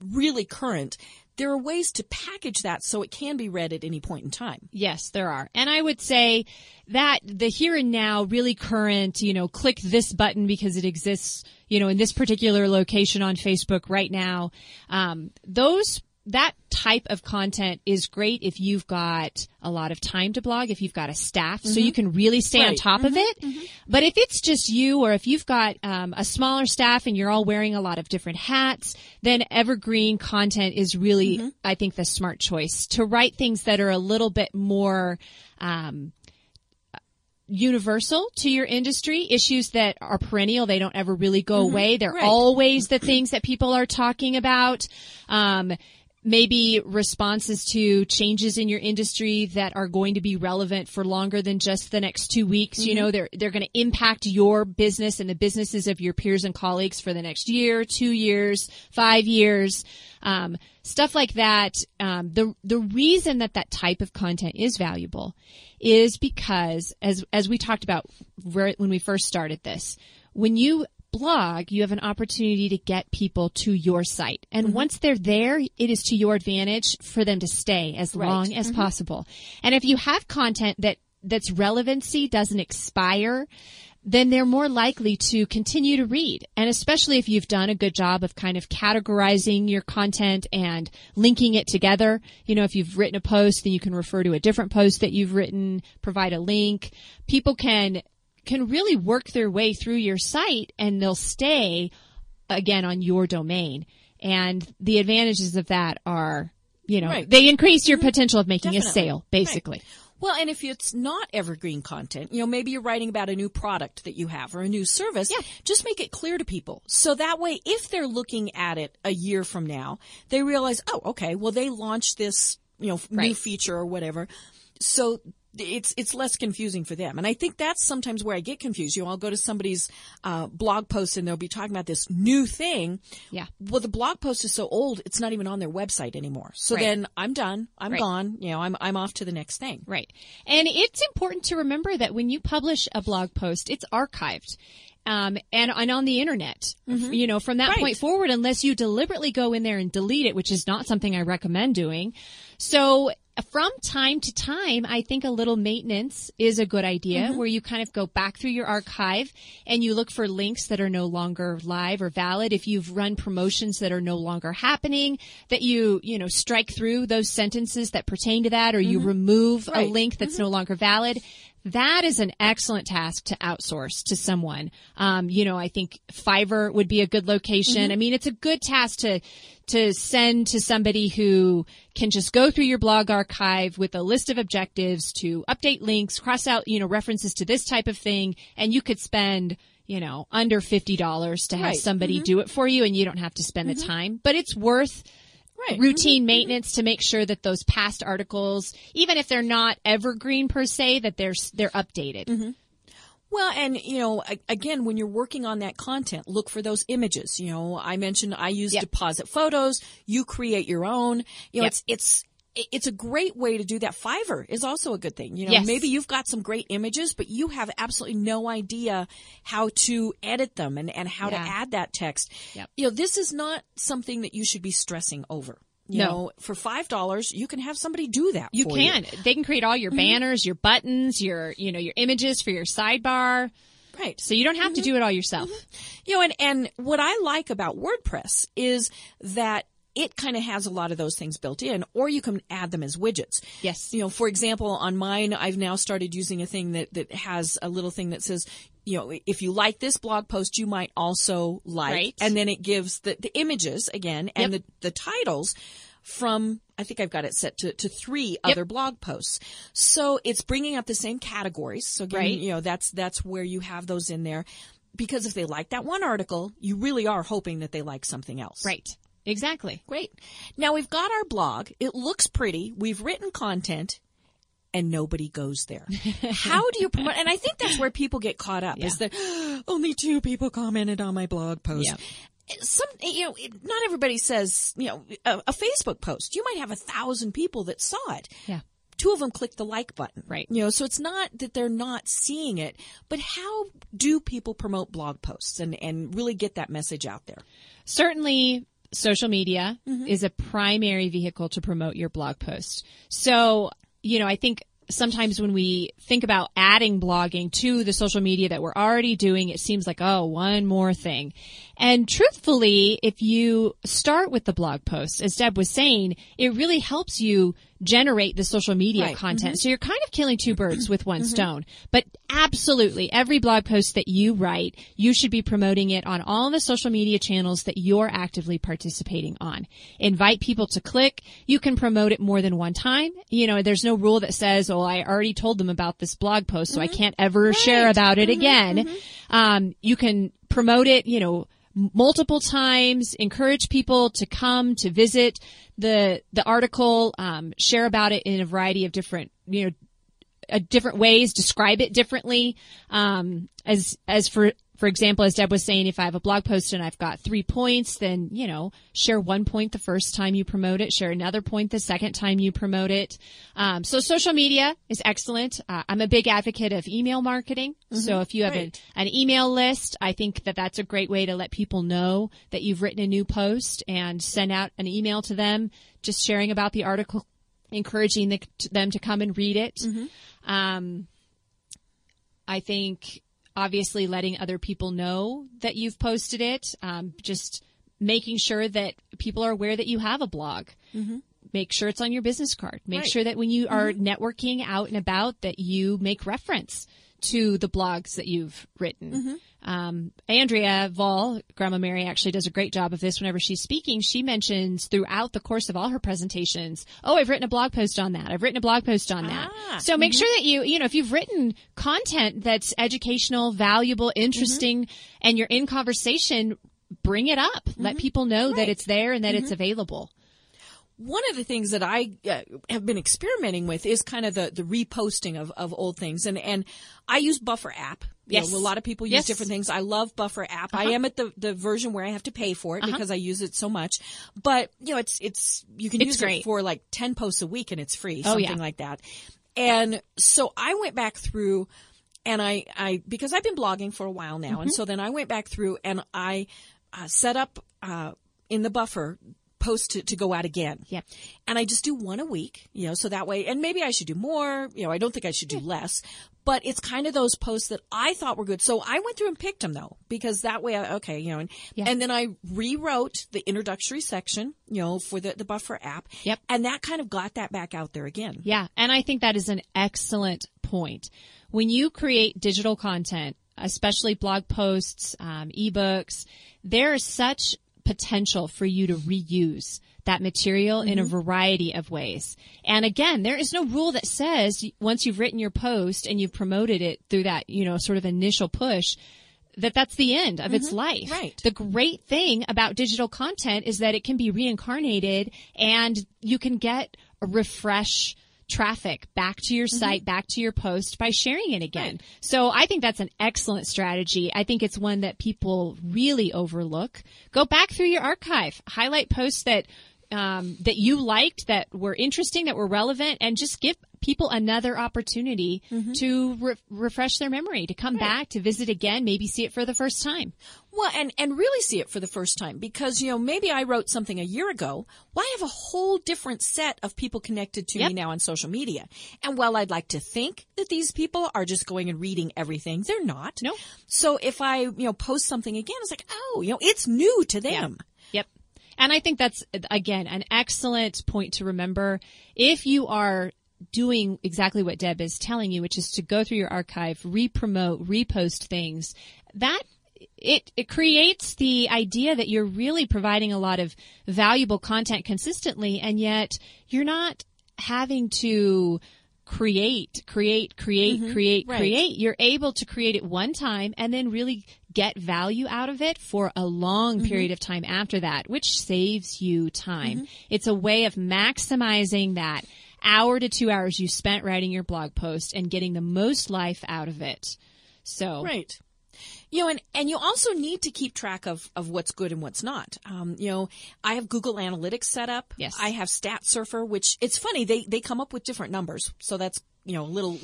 really current there are ways to package that so it can be read at any point in time Yes, there are. And I would say that the here and now, really current, you know, click this button because it exists, you know, in this particular location on Facebook right now. Um, those, that type of content is great if you've got a lot of time to blog, if you've got a staff, so you can really stay on Right. top of it. But if it's just you or if you've got um, a smaller staff and you're all wearing a lot of different hats, then evergreen content is really, I think, the smart choice to write things that are a little bit more um, universal to your industry, issues that are perennial. They don't ever really go away. They're Right. always the things that people are talking about. Um, maybe responses to changes in your industry that are going to be relevant for longer than just the next two weeks. You know, they're, they're going to impact your business and the businesses of your peers and colleagues for the next year, two years, five years. Um, stuff like that. Um, the the reason that that type of content is valuable is because, as as we talked about when we first started this, when you blog, you have an opportunity to get people to your site, and mm-hmm. once they're there, it is to your advantage for them to stay as long as mm-hmm. possible. And if you have content that that's relevancy doesn't expire, then they're more likely to continue to read. And especially if you've done a good job of kind of categorizing your content and linking it together. You know, if you've written a post, then you can refer to a different post that you've written, provide a link. People can, can really work their way through your site and they'll stay again on your domain. And the advantages of that are, you know, Right. they increase your mm-hmm. potential of making Definitely. a sale, basically. Well, and if it's not evergreen content, you know, maybe you're writing about a new product that you have or a new service, Yeah. just make it clear to people. So that way, if they're looking at it a year from now, they realize, oh, okay, well, they launched this, you know, new feature or whatever. So it's, it's less confusing for them. And I think that's sometimes where I get confused. You know, I'll go to somebody's, uh, blog post and they'll be talking about this new thing. Yeah. Well, the blog post is so old, it's not even on their website anymore. So Right. then I'm done. I'm Right. gone. You know, I'm, I'm off to the next thing. Right. And it's important to remember that when you publish a blog post, it's archived. Um, and, and on the internet, you know, from that Right. point forward, unless you deliberately go in there and delete it, which is not something I recommend doing. So from time to time, I think a little maintenance is a good idea mm-hmm. where you kind of go back through your archive and you look for links that are no longer live or valid. If you've run promotions that are no longer happening, that you, you know, strike through those sentences that pertain to that or you mm-hmm. remove a link that's mm-hmm. no longer valid. That is an excellent task to outsource to someone. Um, you know, I think Fiverr would be a good location. Mm-hmm. I mean, it's a good task to to send to somebody who can just go through your blog archive with a list of objectives to update links, cross out, you know, references to this type of thing, and you could spend you know, under $50 to have Right. somebody mm-hmm. do it for you and you don't have to spend the mm-hmm. time, but it's worth Right. routine mm-hmm. Mm-hmm. maintenance to make sure that those past articles, even if they're not evergreen per se, that they're they're updated. Mm-hmm. Well, and you know, again, when you're working on that content, look for those images. You know, I mentioned I use Yep. deposit photos. You create your own. You know, Yep. it's it's it's a great way to do that. Fiverr is also a good thing. You know, Yes. maybe you've got some great images, but you have absolutely no idea how to edit them and, and how Yeah. to add that text. Yep. You know, this is not something that you should be stressing over. You No. know, for five dollars, you can have somebody do that. You can. They can create all your Mm-hmm. banners, your buttons, your you know your images for your sidebar. right? So you don't have to Mm-hmm. do it all yourself. You know, and, and what I like about WordPress is that it kind of has a lot of those things built in, or you can add them as widgets. Yes. You know, for example, on mine, I've now started using a thing that, that has a little thing that says, you know, if you like this blog post, you might also like, Right. and then it gives the, the images again and Yep. the, the titles from, I think I've got it set to, to three other blog posts. So it's bringing up the same categories. So again, Right. you know, that's, that's where you have those in there. Because if they like that one article, you really are hoping that they like something else. Right. Exactly. Great. Now we've got our blog. It looks pretty. We've written content and nobody goes there. How do you promote? And I think that's where people get caught up is that only two people commented on my blog post. Yeah. Some, you know, not everybody says, you know, a, a Facebook post. You might have a thousand people that saw it. Yeah. Two of them click the like button. Right. You know, so it's not that they're not seeing it, but how do people promote blog posts and, and really get that message out there? certainly social media mm-hmm. is a primary vehicle to promote your blog post. So, you know, I think sometimes when we think about adding blogging to the social media that we're already doing, it seems like, oh, one more thing. And truthfully, if you start with the blog post, as Deb was saying, it really helps you generate the social media Right. content. Mm-hmm. So you're kind of killing two birds with one mm-hmm. stone. But absolutely, every blog post that you write, you should be promoting it on all the social media channels that you're actively participating on. Invite people to click. You can promote it more than one time. You know, there's no rule that says, oh, I already told them about this blog post, so I mm-hmm. can't ever share about it again. Um, you can promote it, you know, m- multiple times, encourage people to come to visit the, the article, um, share about it in a variety of different, you know, uh, different ways, describe it differently. Um, as, as for, for example, as Deb was saying, if I have a blog post and I've got three points, then, you know, share one point the first time you promote it, share another point the second time you promote it. Um, so social media is excellent. Uh, I'm a big advocate of email marketing. So if you have an, an email list, I think that that's a great way to let people know that you've written a new post and send out an email to them, just sharing about the article encouraging the, them to come and read it. Um, I think obviously letting other people know that you've posted it, um, just making sure that people are aware that you have a blog. Mm-hmm. Make sure it's on your business card. Make Right. sure that when you are mm-hmm. networking out and about that you make reference to the blogs that you've written. Mm-hmm. Um, Andrea Vahl, Grandma Mary actually does a great job of this whenever she's speaking. She mentions throughout the course of all her presentations, oh, I've written a blog post on that. I've written a blog post on that. Ah, So make sure that you, you know, if you've written content that's educational, valuable, interesting, and you're in conversation, bring it up. Let people know that it's there and that it's available. one of the things that I uh, have been experimenting with is kind of the, the reposting of, of old things. And, and I use Buffer app. Yes. know, a lot of people use Yes. Uh-huh. different things. I love Buffer app. I am at the, the version where I have to pay for it because I use it so much. But, you know, it's, it's, you can It's use great. it for like 10 posts a week and it's free, Oh, something yeah. like that. And so I went back through and I, I, because I've been blogging for a while now. Mm-hmm. And so then I went back through and I uh, set up, uh, in the buffer post to, to go out again. Yeah. And I just do one a week, you know, so that way, and maybe I should do more, you know, I don't think I should do less, but it's kind of those posts that I thought were good. So I went through and picked them though, because that way, I, okay, you know, and, Yeah. and then I rewrote the introductory section, you know, for the, the buffer app. Yep. And that kind of got that back out there again. Yeah, and I think that is an excellent point. When you create digital content, especially blog posts, um, ebooks, there is such potential for you to reuse that material in a mm-hmm. variety of ways. And again, there is no rule that says once you've written your post and you've promoted it through that, you know, sort of initial push, that that's the end of its mm-hmm. life. Right. The great thing about digital content is that it can be reincarnated and you can get a refresh traffic back to your mm-hmm. site, back to your post by sharing it again. So I think that's an excellent strategy. I think it's one that people really overlook. Go back through your archive, highlight posts that um, that you liked, that were interesting, that were relevant, and just give people another opportunity to re- refresh their memory, to come back, to visit again, maybe see it for the first time. Well, and, and really see it for the first time because, you know, maybe I wrote something a year ago. Well, I have a whole different set of people connected to Yep. me now on social media. And while I'd like to think that these people are just going and reading everything, they're not. No. So if I, you know, post something again, it's like, oh, you know, it's new to them. Yep. And I think that's, again, an excellent point to remember. If you are doing exactly what Deb is telling you, which is to go through your archive, re-promote, repost things, that it, it creates the idea that you're really providing a lot of valuable content consistently, and yet you're not having to create, create, create, mm-hmm. create, right. create. You're able to create it one time and then really get value out of it for a long period of time after that, which saves you time. It's a way of maximizing that hour to two hours you spent writing your blog post and getting the most life out of it. So, Right. You know, and, and you also need to keep track of, of what's good and what's not. Um, you know, I have Google Analytics set up. Yes. I have StatSurfer, which it's funny, they, they come up with different numbers. So that's, you know, a little,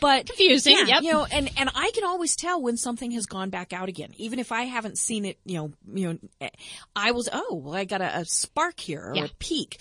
but Confusing, Yeah, yep. You know, and, and I can always tell when something has gone back out again, even if I haven't seen it, you know, you know, eh, I was, oh, well, I got a, a spark here or Yeah. a peak.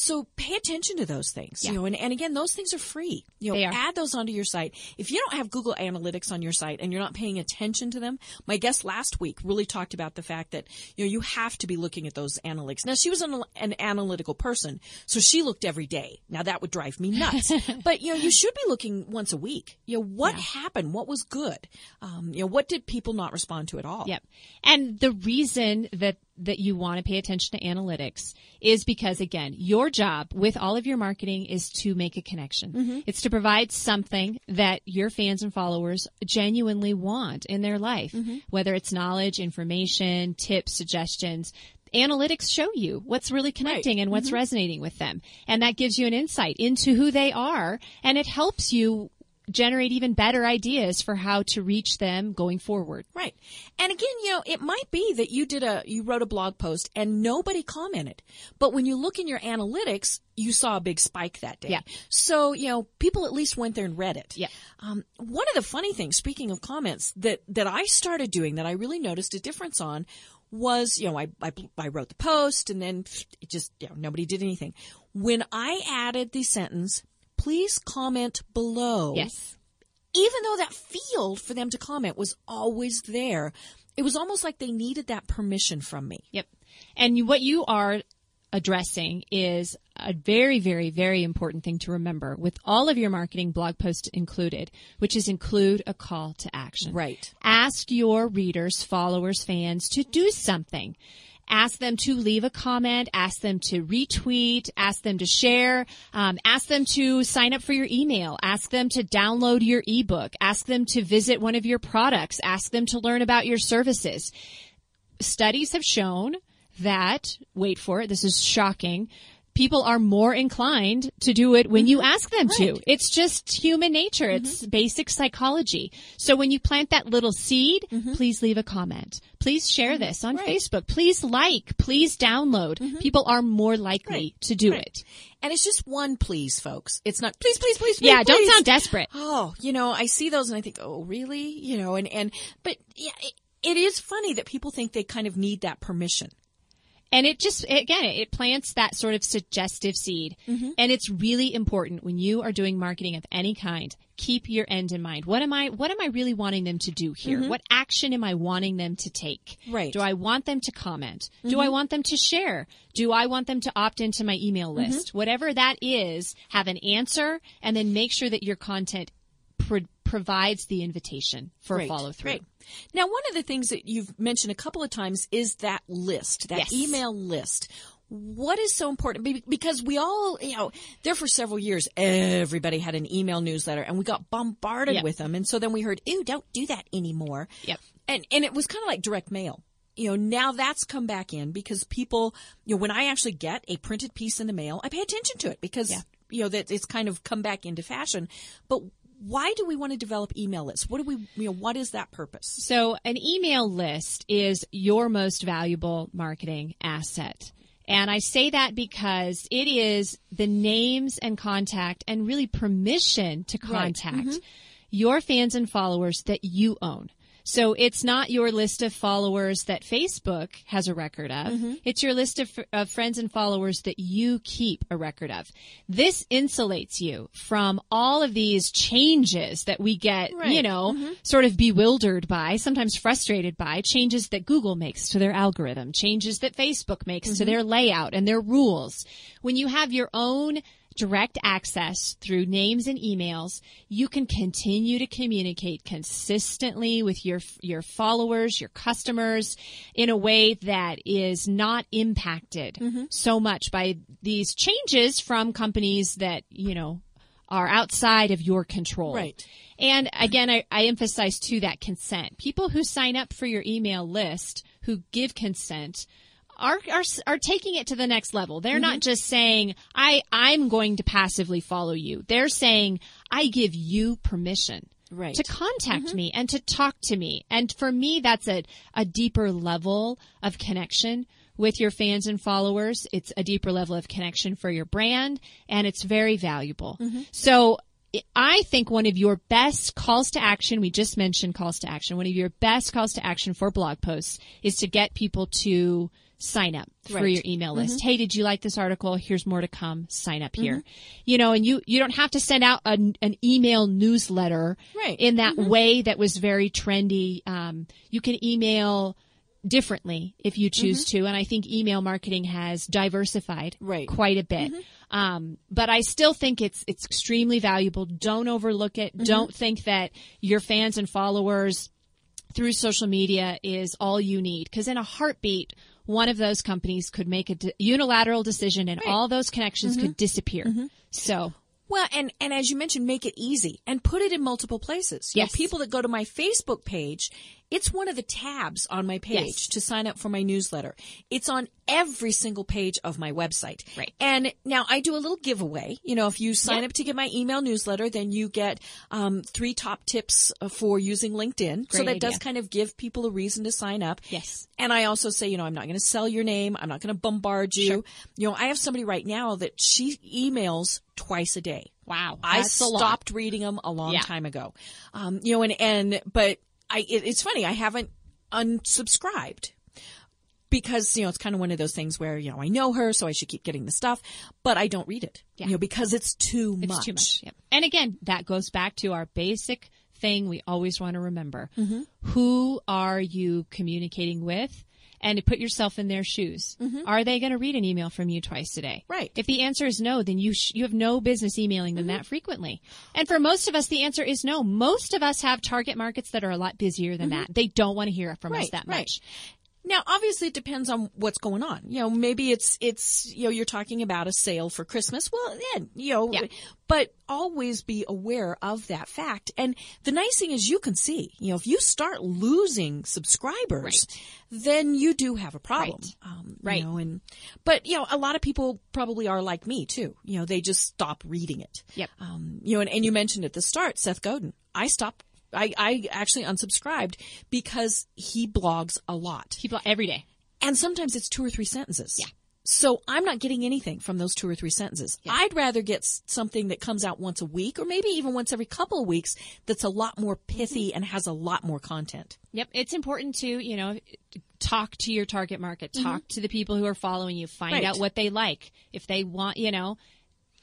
So pay attention to those things, Yeah. you know, and, and again, those things are free. You know, They are. add those onto your site. If you don't have Google Analytics on your site and you're not paying attention to them, my guest last week really talked about the fact that, you know, you have to be looking at those analytics. Now she was an, an analytical person, so she looked every day. Now that would drive me nuts. but, you know, you should be looking once a week. You know, what happened? What was good? Um, you know, what did people not respond to at all? Yep. And the reason that that you want to pay attention to analytics is because again, your job with all of your marketing is to make a connection. Mm-hmm. It's to provide something that your fans and followers genuinely want in their life, mm-hmm. whether it's knowledge, information, tips, suggestions. Analytics show you what's really connecting and what's mm-hmm. resonating with them. And that gives you an insight into who they are and it helps you generate even better ideas for how to reach them going forward. Right. And again, you know, it might be that you did a, you wrote a blog post and nobody commented. But when you look in your analytics, you saw a big spike that day. Yeah. So, you know, people at least went there and read it. Yeah. Um, one of the funny things, speaking of comments, that, that I started doing that I really noticed a difference on was, you know, I, I, I wrote the post and then it just, you know, nobody did anything. When I added the sentence, please comment below Yes. even though that field for them to comment was always there, it was almost like they needed that permission from me. Yep. And you- what you are addressing is a very, very, very important thing to remember with all of your marketing blog posts included, which is include a call to action. Right. Ask your readers, followers, fans to do something. Ask them to leave a comment, ask them to retweet, ask them to share, um, ask them to sign up for your email, ask them to download your ebook, ask them to visit one of your products, ask them to learn about your services. Studies have shown that, wait for it, this is shocking, people are more inclined to do it when you mm-hmm. ask them to. It's just human nature. It's mm-hmm. basic psychology. So when you plant that little seed, mm-hmm. please leave a comment. Please share this on Facebook. Please like, please download. People are more likely Right. to do Right. it. And it's just one please, folks. It's not please, please, please, please. Yeah, don't sound desperate. Oh, you know, I see those and I think, oh, really? You know, and, and, but yeah, it, it is funny that people think they kind of need that permission. And it just, again, it plants that sort of suggestive seed. Mm-hmm. And it's really important when you are doing marketing of any kind, keep your end in mind. What am I, what am I really wanting them to do here? What action am I wanting them to take? Mm-hmm. Right. Mm-hmm. Do I want them to comment? Do I want them to share? Do I want them to opt into my email Mm-hmm. list? Whatever that is, have an answer and then make sure that your content pro- provides the invitation for Great, follow through. Great. Now, one of the things that you've mentioned a couple of times is that list, that Yes. email list. What is so important? Because we all, you know, there for several years, everybody had an email newsletter and we got bombarded Yep. with them. And so then we heard, ooh, don't do that anymore. Yep. And, and it was kind of like direct mail. You know, now that's come back in because people, you know, when I actually get a printed piece in the mail, I pay attention to it because, Yeah. you know, that it's kind of come back into fashion. But why do we want to develop email lists? What do we, you know, what is that purpose? So an email list is your most valuable marketing asset. And I say that because it is the names and contact and really permission to contact mm-hmm. your fans and followers that you own. So it's not your list of followers that Facebook has a record of. Mm-hmm. It's your list of, of friends and followers that you keep a record of. This insulates you from all of these changes that we get, you know, mm-hmm. sort of bewildered by, sometimes frustrated by changes that Google makes to their algorithm, changes that Facebook makes to mm-hmm. their layout and their rules. When you have your own direct access through names and emails, you can continue to communicate consistently with your your followers, your customers in a way that is not impacted mm-hmm. so much by these changes from companies that, you know, are outside of your control. Right. And again, I, I emphasize too that consent. People who sign up for your email list, who give consent, are, are are taking it to the next level. They're not mm-hmm. just saying I I'm going to passively follow you. They're saying I give you permission Right. to contact mm-hmm. me and to talk to me. And for me that's a a deeper level of connection with your fans and followers. It's a deeper level of connection for your brand and it's very valuable. Mm-hmm. So I think one of your best calls to action, we just mentioned calls to action, one of your best calls to action for blog posts is to get people to sign up for Right. your email list. Mm-hmm. Hey, did you like this article? Here's more to come. Sign up here. Mm-hmm. You know, and you, you don't have to send out an, an email newsletter Right. in that mm-hmm. way that was very trendy. Um, you can email differently if you choose to. And I think email marketing has diversified Right. quite a bit. Um, but I still think it's it's extremely valuable. Don't overlook it. Don't think that your fans and followers through social media is all you need because in a heartbeat one of those companies could make a de- unilateral decision and all those connections could mm-hmm. disappear. Mm-hmm. So Well, and, and as you mentioned, make it easy and put it in multiple places. You know, Yes. people that go to my Facebook page, it's one of the tabs on my page Yes. to sign up for my newsletter. It's on every single page of my website. Right. And now I do a little giveaway. You know, if you sign Yep. up to get my email newsletter, then you get um, three top tips uh, for using LinkedIn. Great so that does kind of give people a reason to sign up. Yes. And I also say, you know, I'm not going to sell your name. I'm not going to bombard you. Sure. You know, I have somebody right now that she emails twice a day. wow, I that's a lot. stopped reading them a long Yeah. time ago. Um, you know, and, and, but I, it, it's funny. I haven't unsubscribed because, you know, it's kind of one of those things where, you know, I know her, so I should keep getting the stuff, but I don't read it, Yeah. you know, because it's too It's much. too much. And again, that goes back to our basic thing we always want to remember. Mm-hmm. Who are you communicating with? And put yourself in their shoes. Are they going to read an email from you twice a day? Mm-hmm. Right. If the answer is no, then you sh- you have no business emailing them that frequently. And for most of us, the answer is no. Most of us have target markets that are a lot busier than that. They don't want to hear from us Mm-hmm. That right. much. Now, obviously, it depends on what's going on. You know, maybe it's it's you know you're talking about a sale for Christmas. Well, then you know, Yeah. but always be aware of that fact. And the nice thing is, you can see. You know, if you start losing subscribers, then you do have a problem. Right. Um, Right. You know, and but you know, a lot of people probably are like me too. You know, they just stop reading it. Yep. Um, you know, and, and you mentioned at the start, Seth Godin. I stopped. I, I actually unsubscribed because he blogs a lot. People every day. And sometimes it's two or three sentences. Yeah. So I'm not getting anything from those two or three sentences. I'd rather get something that comes out once a week or maybe even once every couple of weeks that's a lot more pithy mm-hmm. and has a lot more content. Yep, it's important to you know talk to your target market, mm-hmm. talk to the people who are following you, find Right. out what they like. If they want, you know,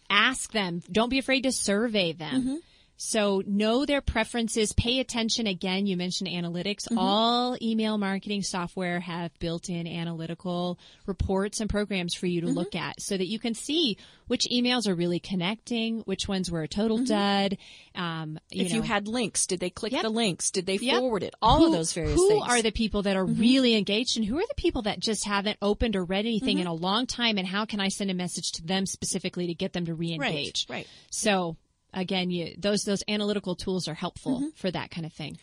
ask them. Don't be afraid to survey them. Mm-hmm. So know their preferences. Pay attention. Again, you mentioned analytics. All email marketing software have built-in analytical reports and programs for you to look at so that you can see which emails are really connecting, which ones were a total dud. Um, you if you had links, did they click Yep. the links? Did they Yep. forward it? All Who- of those various who things. Mm-hmm. are the people that are really engaged and who are the people that just haven't opened or read anything Mm-hmm. in a long time and how can I send a message to them specifically to get them to re-engage? right. So again, you, those, those analytical tools are helpful Mm-hmm. for that kind of thing.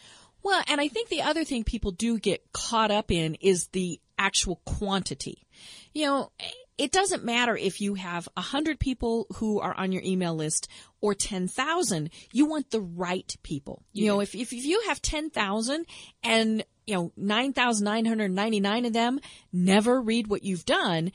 Well, and I think the other thing people do get caught up in is the actual quantity. You know, it doesn't matter if you have a hundred people who are on your email list or 10,000. You want the right people. You know, if, if, if you have 10,000 and, you know, 9,999 of them never read what you've done,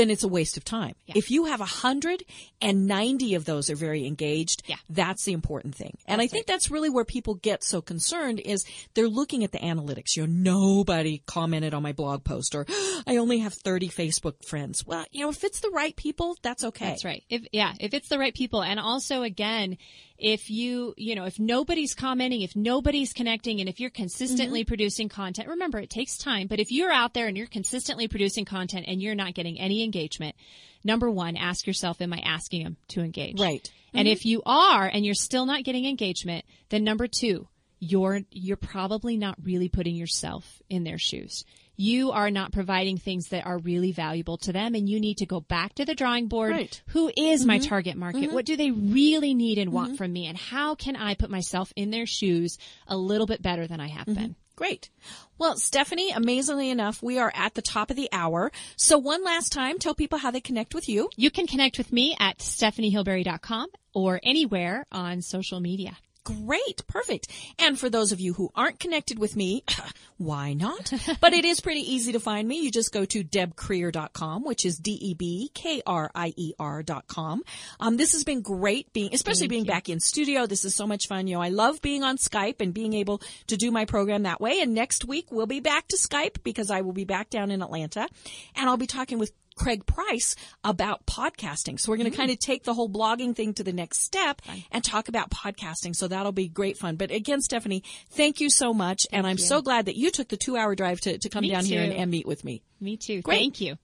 then it's a waste of time. If you have a hundred and ninety of those are very engaged, Yeah. that's the important thing. And I think that's really where people get so concerned is they're looking at the analytics. You know, nobody commented on my blog post or I only have 30 Facebook friends. Well, you know, if it's the right people, that's okay. That's right. If yeah, if it's the right people, and also again, if you you know if nobody's commenting, if nobody's connecting, and if you're consistently mm-hmm. producing content, remember it takes time. But if you're out there and you're consistently producing content and you're not getting any engagement, number one, ask yourself, am I asking them to engage? Right. And mm-hmm. if you are and you're still not getting engagement, then number two, you're you're probably not really putting yourself in their shoes. You are not providing things that are really valuable to them and you need to go back to the drawing board. Right. Who is my mm-hmm. target market? Mm-hmm. What do they really need and want mm-hmm. from me? And how can I put myself in their shoes a little bit better than I have been? Great. Well, Stephanie, amazingly enough, we are at the top of the hour. So one last time, tell people how they connect with you. You can connect with me at stephaniehillberry.com or anywhere on social media. Great. Perfect. And for those of you who aren't connected with me, why not? but it is pretty easy to find me. You just go to debkrier.com, which is D-E-B-K-R-I-E-R dot com. Um, this has been great being, especially being back in studio. This is so much fun. You know, I love being on Skype and being able to do my program that way. And next week we'll be back to Skype because I will be back down in Atlanta and I'll be talking with Craig Price about podcasting. So we're going to mm. kind of take the whole blogging thing to the next step and talk about podcasting. So that'll be great fun. But again, Stephanie, thank you so much. and I'm so glad that you took the two hour drive to, to come Me down here and, and meet with me. Me too. Great. Thank you.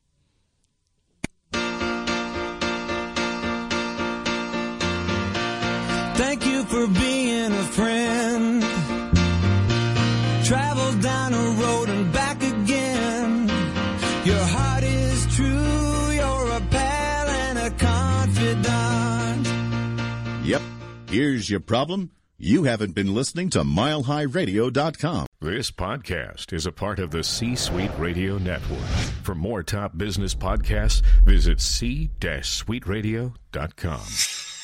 Thank you for being a friend. Travel down a road and back again. Here's your problem. You haven't been listening to milehighradio.com. This podcast is a part of the C Suite Radio Network. For more top business podcasts, visit c-suiteradio.com.